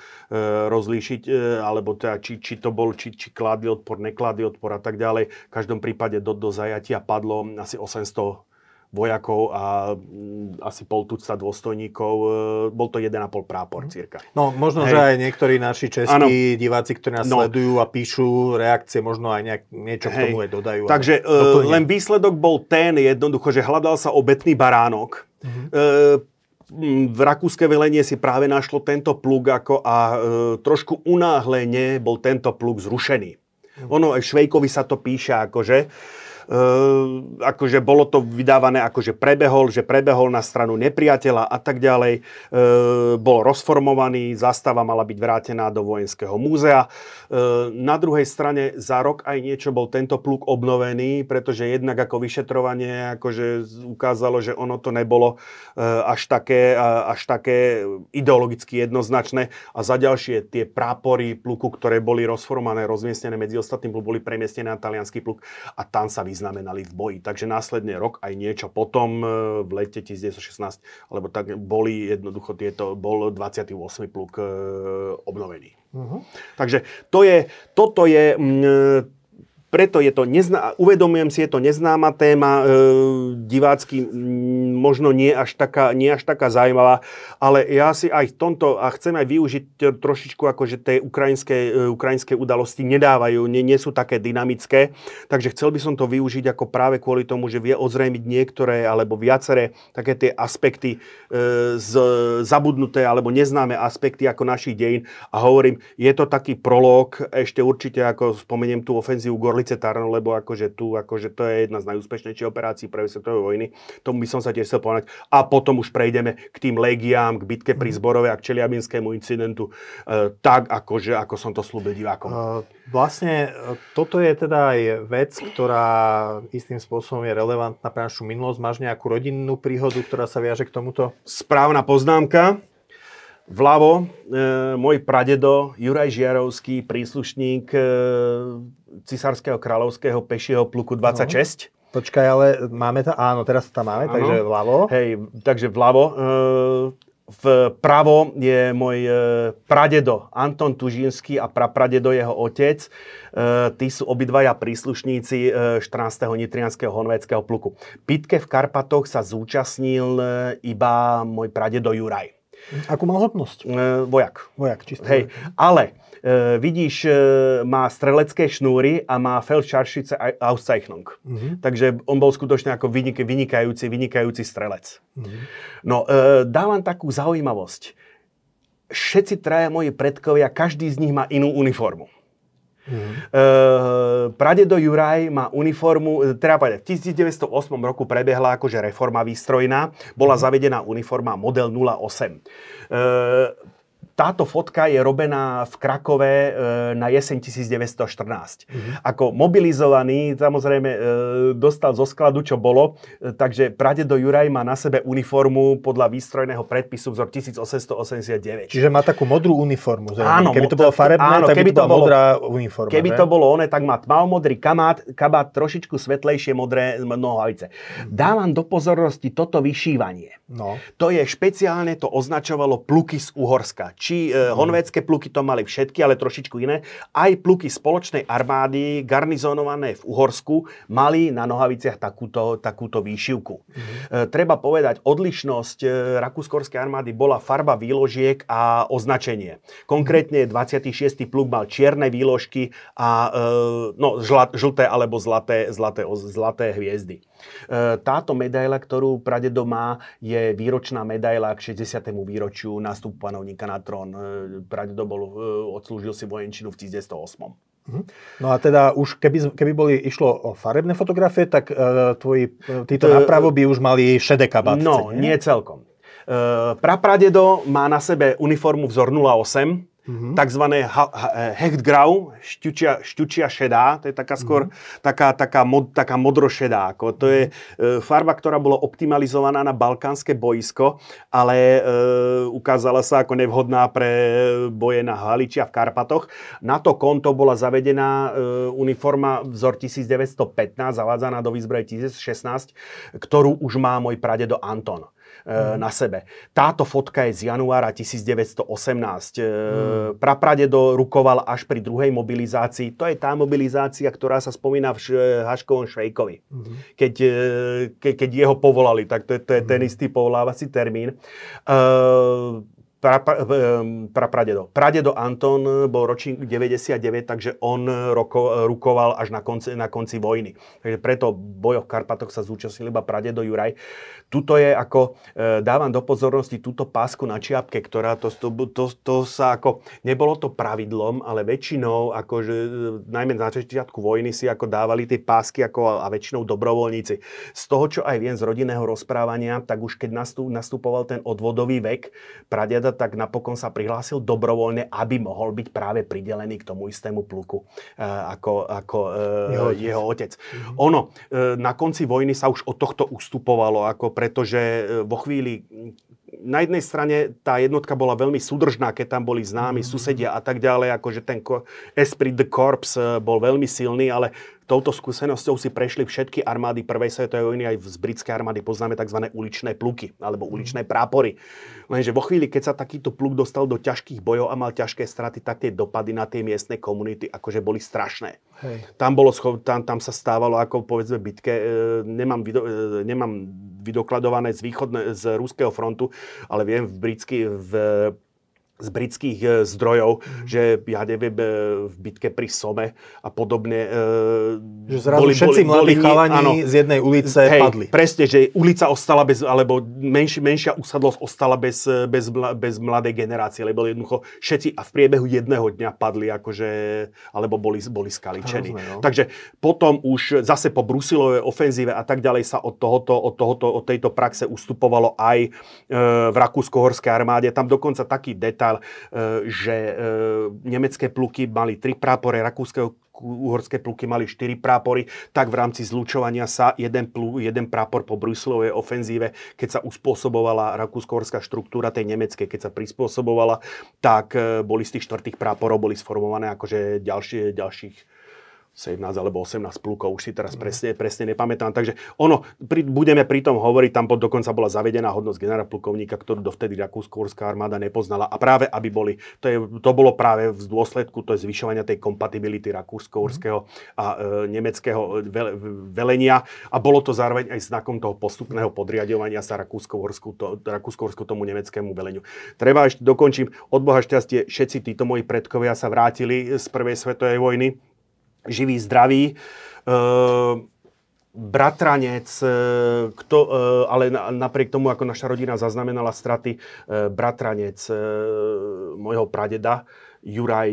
rozlíšiť, e, alebo teda, či, či to bol, či, či kládli odpor, nekládli odpor a tak ďalej. V každom prípade do, do zajatia padlo asi 800 vojakov a mm, asi pol tucta dôstojníkov. E, bol to 1,5 prápor mhm. cirka. No možno, Hej. že aj niektorí naši českí ano. diváci, ktorí nás no. sledujú a píšu reakcie, možno aj nejak, niečo k tomu aj dodajú. Takže uh, len výsledok bol ten jednoducho, že hľadal sa obetný baránok. Uh-huh. Uh, v rakúske velenie si práve našlo tento plug ako a e, trošku unáhlene bol tento plug zrušený. Uh-huh. Ono, aj Švejkovi sa to píše akože, akože bolo to vydávané ako, prebehol, že prebehol na stranu nepriateľa a tak ďalej. Ehm, bol rozformovaný, zastava mala byť vrátená do vojenského múzea. Ehm, na druhej strane za rok aj niečo bol tento pluk obnovený, pretože jednak ako vyšetrovanie akože ukázalo, že ono to nebolo až také, až také ideologicky jednoznačné. A za ďalšie tie prápory pluku, ktoré boli rozformované, rozmiestnené medzi ostatným boli premiestnené na talianský pluk a tam sa vyznamenali v boji. Takže následne rok aj niečo potom e, v lete 1916, alebo tak boli jednoducho tieto, bol 28. pluk e, obnovený. Uh-huh. Takže to je, toto je mm, preto je to, nezná, uvedomujem si, je to neznáma téma, e, divácky možno nie až, taká, nie až taká zaujímavá, ale ja si aj v tomto, a chcem aj využiť trošičku, ako že tie ukrajinské, e, ukrajinské udalosti nedávajú, nie, nie sú také dynamické, takže chcel by som to využiť ako práve kvôli tomu, že vie ozrejmiť niektoré alebo viaceré také tie aspekty e, z, zabudnuté alebo neznáme aspekty ako našich dejín. A hovorím, je to taký prolog, ešte určite ako spomeniem tú ofenzívu Gorli Halice Tarno, lebo akože tu, akože to je jedna z najúspešnejších operácií prvej svetovej vojny. Tomu by som sa tiež chcel povedať. A potom už prejdeme k tým legiám, k bitke pri Zborove a k Čeliabinskému incidentu, e, tak akože, ako som to slúbil divákom. Uh, vlastne e, toto je teda aj vec, ktorá istým spôsobom je relevantná pre našu minulosť. Máš nejakú rodinnú príhodu, ktorá sa viaže k tomuto? Správna poznámka. Vľavo e, môj pradedo Juraj Žiarovský, príslušník e, cisárskeho kráľovského pešieho pluku 26. No. Počkaj, ale máme to, áno, teraz to tam máme, áno. takže vľavo. Hej, takže vľavo. E, Vpravo je môj e, pradedo Anton Tužinský a prapradedo jeho otec. E, tí sú obidvaja príslušníci 14. E, nitrianského honvédskeho pluku. Pitke v Karpatoch sa zúčastnil iba môj pradedo Juraj. Akú mal hodnosť? Vojak. Vojak, čisto. Hej, ale e, vidíš, e, má strelecké šnúry a má Feldscharschütze Auszeichnung. Uh-huh. Takže on bol skutočne ako vynik, vynikajúci, vynikajúci strelec. Uh-huh. No, e, dávam takú zaujímavosť. Všetci traja moji predkovia, každý z nich má inú uniformu. Mm. Uh, pradedo Juraj má uniformu, teda v 1908 roku prebehla akože reforma výstrojná, bola mm. zavedená uniforma model 08. Uh, táto fotka je robená v Krakove e, na jeseň 1914. Mm-hmm. Ako mobilizovaný, samozrejme, e, dostal zo skladu, čo bolo, e, takže pradedo Juraj má na sebe uniformu podľa výstrojného predpisu vzor 1889. Čiže má takú modrú uniformu. Áno, keby to bolo farebné, áno, tak keby by to, bolo, modrá uniforma. Keby že? to bolo one, tak má tmavomodrý kabát, kabát trošičku svetlejšie modré nohavice. Mm-hmm. Dávam do pozornosti toto vyšívanie. No. To je špeciálne, to označovalo pluky z Uhorska. Či či e, honvédske pluky to mali všetky, ale trošičku iné. Aj pluky spoločnej armády, garnizonované v Uhorsku, mali na nohaviciach takúto, takúto výšivku. Mm-hmm. E, treba povedať, odlišnosť e, rakúskorskej armády bola farba výložiek a označenie. Konkrétne 26. pluk mal čierne výložky a e, no, žlat, žlté alebo zlaté, zlaté, zlaté hviezdy. E, táto medaila, ktorú pradedo má, je výročná medaila k 60. výročiu nástupu panovníka na trón. E, pradedo bol, e, odslúžil si vojenčinu v 1908. Mhm. No a teda už keby, keby boli, išlo o farebné fotografie, tak uh, tvoji, títo napravo by už mali šedé kabátce, No, nie, nie celkom. Uh, prapradedo má na sebe uniformu vzor 08, Mm-hmm. Takzvané ha- ha- hechtgrau, šťučia, šťučia šedá, to je taká skôr mm-hmm. taká, taká, mod, taká modrošedá. Ako to je e, farba, ktorá bola optimalizovaná na balkánske boisko, ale e, ukázala sa ako nevhodná pre boje na Haliči a v Karpatoch. Na to konto bola zavedená e, uniforma vzor 1915, zavádzaná do výzbroje 1016, ktorú už má môj pradedo Anton mm. na sebe. Táto fotka je z januára 1918. Mm. Prapradedo rukoval až pri druhej mobilizácii. To je tá mobilizácia, ktorá sa spomína v Haškovom Švejkovi. Mm. Keď, e, ke, keď jeho povolali, tak to je, to je ten mhm. istý povolávací termín. Uh, pra, pra, prapradedo. Pradedo Anton bol ročník 99, takže on roko, rukoval až na konci, na konci vojny. Takže preto v v Karpatoch sa zúčastnil iba pradedo Juraj. Tuto je ako, e, dávam do pozornosti túto pásku na čiapke, ktorá to, to, to, to sa ako, nebolo to pravidlom, ale väčšinou, akože, najmä na začiatku vojny si ako dávali tie pásky ako, a väčšinou dobrovoľníci. Z toho, čo aj viem z rodinného rozprávania, tak už keď nastupoval ten odvodový vek pradeda, tak napokon sa prihlásil dobrovoľne, aby mohol byť práve pridelený k tomu istému pluku e, ako, ako e, jeho, jeho otec. Mm-hmm. Ono, e, na konci vojny sa už od tohto ustupovalo, ako pretože vo chvíli na jednej strane tá jednotka bola veľmi súdržná, keď tam boli známi mm. susedia a tak ďalej, akože ten esprit de corps bol veľmi silný, ale touto skúsenosťou si prešli všetky armády prvej svetovej vojny, aj z britskej armády poznáme tzv. uličné pluky alebo mhm. uličné prápory. Lenže vo chvíli, keď sa takýto pluk dostal do ťažkých bojov a mal ťažké straty, tak tie dopady na tie miestne komunity akože boli strašné. Hej. Tam, bolo, tam, tam sa stávalo ako povedzme bitke, e, nemám, video, e, nemám vydokladované z, východne, z ruského frontu, ale viem v britský, v z britských e, zdrojov, mm. že ja neviem, e, v bitke pri Some a podobne. E, že zrazu boli, všetci boli, mladí boli, chalani áno, z jednej ulice hej, padli. Presne, že ulica ostala bez, alebo menš, menšia usadlosť ostala bez, bez, bez mladej generácie, lebo jednoducho všetci a v priebehu jedného dňa padli, akože, alebo boli, boli skaličení. Hrozné, no. Takže potom už zase po Brusilovej ofenzíve a tak ďalej sa od, tohoto, od, tohoto, od tejto praxe ustupovalo aj v Rakúsko-Horskej armáde. Tam dokonca taký detail, povedal, e, že e, nemecké pluky mali tri prápore, rakúske uhorské pluky mali štyri prápory, tak v rámci zlučovania sa jeden, plu, jeden prápor po Bruslovej ofenzíve, keď sa uspôsobovala rakúsko-horská štruktúra tej nemeckej, keď sa prispôsobovala, tak e, boli z tých štvrtých práporov boli sformované akože ďalšie, ďalších 17 alebo 18 plukov, už si teraz presne, presne nepamätám. Takže ono, pri, budeme pri tom hovoriť, tam pod, dokonca bola zavedená hodnosť generála plukovníka, ktorú dovtedy Rakúsko-Horská armáda nepoznala. A práve aby boli, to, je, to bolo práve v dôsledku to je zvyšovania tej kompatibility Rakúsko-Horského a e, nemeckého ve, velenia. A bolo to zároveň aj znakom toho postupného podriadovania sa Rakúsko-Horsku, to, Rakúsko-Horsku tomu nemeckému veleniu. Treba ešte dokončím, od Boha šťastie, všetci títo moji predkovia sa vrátili z prvej svetovej vojny živý, zdravý. E, bratranec, e, kto, e, ale napriek tomu, ako naša rodina zaznamenala straty, bratranec môjho pradeda, Juraj,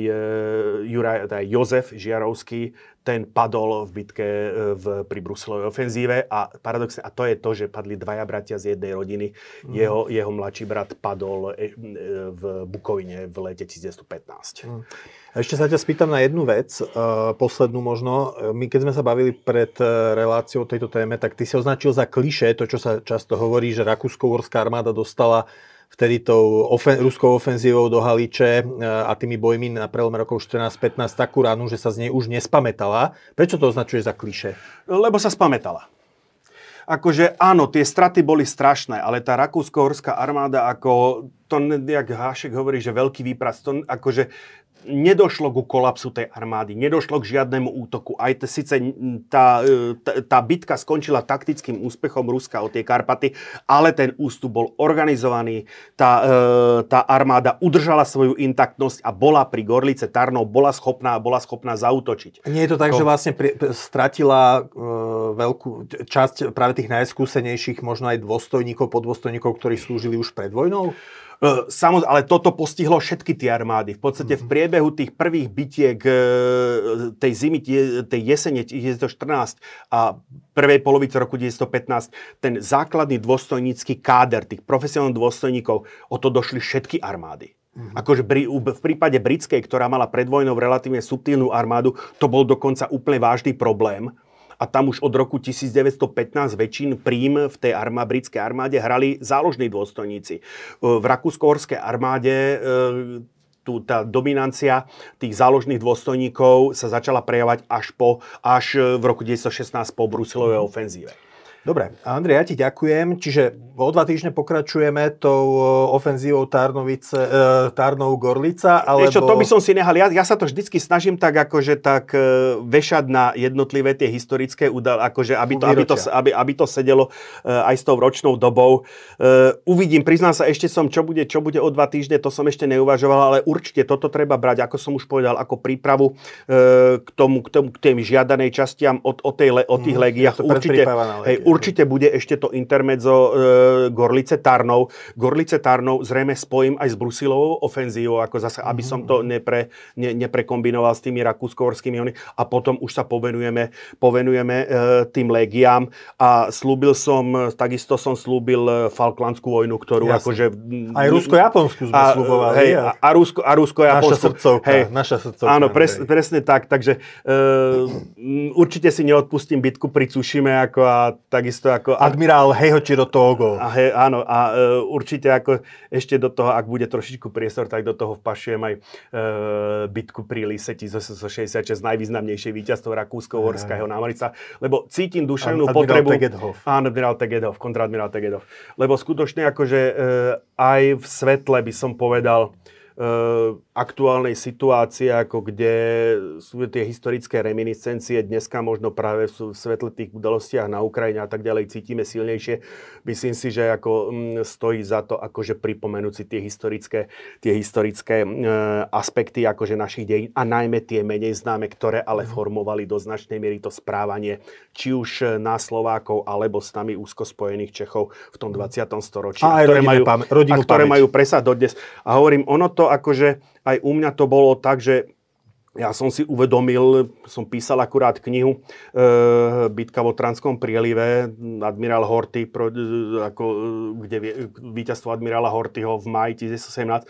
Juraj teda Jozef Žiarovský, ten padol v bitke v, pri Bruselovej ofenzíve a paradoxne, a to je to, že padli dvaja bratia z jednej rodiny. Mm. Jeho, jeho mladší brat padol v Bukovine v lete 1915. Mm. Ešte sa ťa spýtam na jednu vec, uh, poslednú možno. My keď sme sa bavili pred reláciou o tejto téme, tak ty si označil za kliše to, čo sa často hovorí, že Rakúsko-Horská armáda dostala vtedy tou ofen- ruskou ofenzívou do Haliče uh, a tými bojmi na prelome rokov 14-15 takú ránu, že sa z nej už nespamätala. Prečo to označuje za kliše? Lebo sa spamätala akože áno, tie straty boli strašné, ale tá rakúsko-horská armáda, ako to, jak Hášek hovorí, že veľký výpras, to akože nedošlo ku kolapsu tej armády, nedošlo k žiadnemu útoku. Aj t- síce tá, e, tá, tá bitka skončila taktickým úspechom Ruska o tie Karpaty, ale ten ústup bol organizovaný, tá, e, tá armáda udržala svoju intaktnosť a bola pri Gorlice Tarnov, bola schopná, bola schopná zautočiť. Nie je to tak, Ko... že vlastne pri, stratila e, veľkú časť práve tých najskúsenejších, možno aj dôstojníkov, podôstojníkov, ktorí slúžili už pred vojnou? E, samozrejme, ale toto postihlo všetky tie armády. V podstate v mhm. priebehu tých prvých bitiek e, tej zimy, tej jesene 1914 a prvej polovice roku 1915 ten základný dôstojnícky káder tých profesionálnych dôstojníkov, o to došli všetky armády. Mm-hmm. Akože v prípade britskej, ktorá mala pred vojnou relatívne subtilnú armádu, to bol dokonca úplne vážny problém a tam už od roku 1915 väčšin príjm v tej armá, britskej armáde hrali záložní dôstojníci. E, v rakúsko-horskej armáde e, tu, tá dominancia tých záložných dôstojníkov sa začala prejavať až, po, až v roku 1916 po Brusilovej ofenzíve. Dobre, Andrej, ja ti ďakujem. Čiže o dva týždne pokračujeme tou ofenzívou Tarnovice, e, Tarnov Gorlica, alebo... Ešte, to by som si nehal. Ja, ja sa to vždycky snažím tak, akože tak e, vešať na jednotlivé tie historické údaly, akože aby to, aby to, aby, aby to sedelo e, aj s tou ročnou dobou. E, uvidím, priznám sa, ešte som, čo bude, čo bude o dva týždne, to som ešte neuvažoval, ale určite toto treba brať, ako som už povedal, ako prípravu e, k tomu, k tomu, k tým žiadanej častiam od, od, tej, od tých mm, legiách. Určite, hej, určite bude ešte to intermedzo e, Gorlice Tarnov. Gorlice Tarnov zrejme spojím aj s Brusilovou ofenzívou, ako zase, aby som to nepre, ne, neprekombinoval s tými rakúsko-horskými a potom už sa povenujeme, povenujeme e, tým legiám a slúbil som, takisto som slúbil e, Falklandskú vojnu, ktorú Jasne. akože... Aj Rusko-Japonsku sme a, slúbovali. Hej, a, a, Rusko, a Rusko-Japonsku. Naša srdcovka. Hej, naša srdcovka. Áno, pres, presne tak, takže e, určite si neodpustím bitku pri Cušime ako a takisto ako... Admirál Hejočiro Togo. A he, áno, a e, určite ako ešte do toho, ak bude trošičku priestor, tak do toho vpašujem aj e, bitku pri Lise 1866, najvýznamnejšie víťazstvo Rakúsko-Horského námornica, lebo cítim duševnú potrebu... Tegedhof. Áno, admirál Tegedhof, kontradmirál Tegedhof. Lebo skutočne akože e, aj v svetle by som povedal, aktuálnej situácie, ako kde sú tie historické reminiscencie, dneska možno práve v svetle tých udalostiach na Ukrajine a tak ďalej cítime silnejšie. Myslím si, že ako mm, stojí za to akože pripomenúť si tie historické, tie historické e, aspekty akože našich dejín a najmä tie menej známe, ktoré ale mhm. formovali do značnej miery to správanie, či už na Slovákov alebo s nami úzko spojených Čechov v tom 20. Mhm. storočí. A aj ktoré majú, a ktoré pamäť. majú presať dodnes. A hovorím, ono to akože aj u mňa to bolo tak, že ja som si uvedomil, som písal akurát knihu e, Bitka vo Transkom prielive, admirál Horty, pro, e, ako, e, kde víťazstvo admirála Hortyho v maji 1917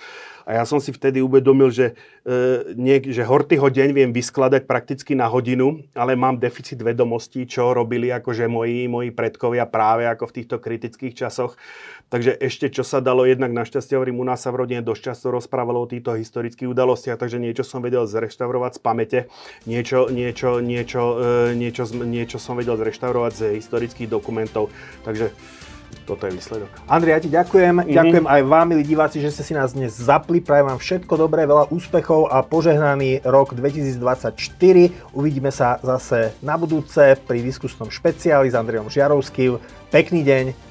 a ja som si vtedy uvedomil, že, e, nie, že Hortyho deň viem vyskladať prakticky na hodinu, ale mám deficit vedomostí, čo robili akože moji, moji predkovia práve ako v týchto kritických časoch. Takže ešte čo sa dalo, jednak našťastie hovorím, u nás sa v rodine dosť často rozprávalo o týchto historických udalostiach, takže niečo som vedel zreštaurovať z pamäte, niečo, niečo, niečo, e, niečo, niečo som vedel zreštaurovať z historických dokumentov. Takže toto je výsledok. Andrej, ja ti ďakujem. Mm-hmm. Ďakujem aj vám, milí diváci, že ste si nás dnes zapli. Prajem vám všetko dobré, veľa úspechov a požehnaný rok 2024. Uvidíme sa zase na budúce pri diskusnom špeciáli s Andrejom Žiarovským. Pekný deň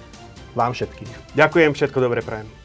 vám všetkým. Ďakujem, všetko dobré prajem.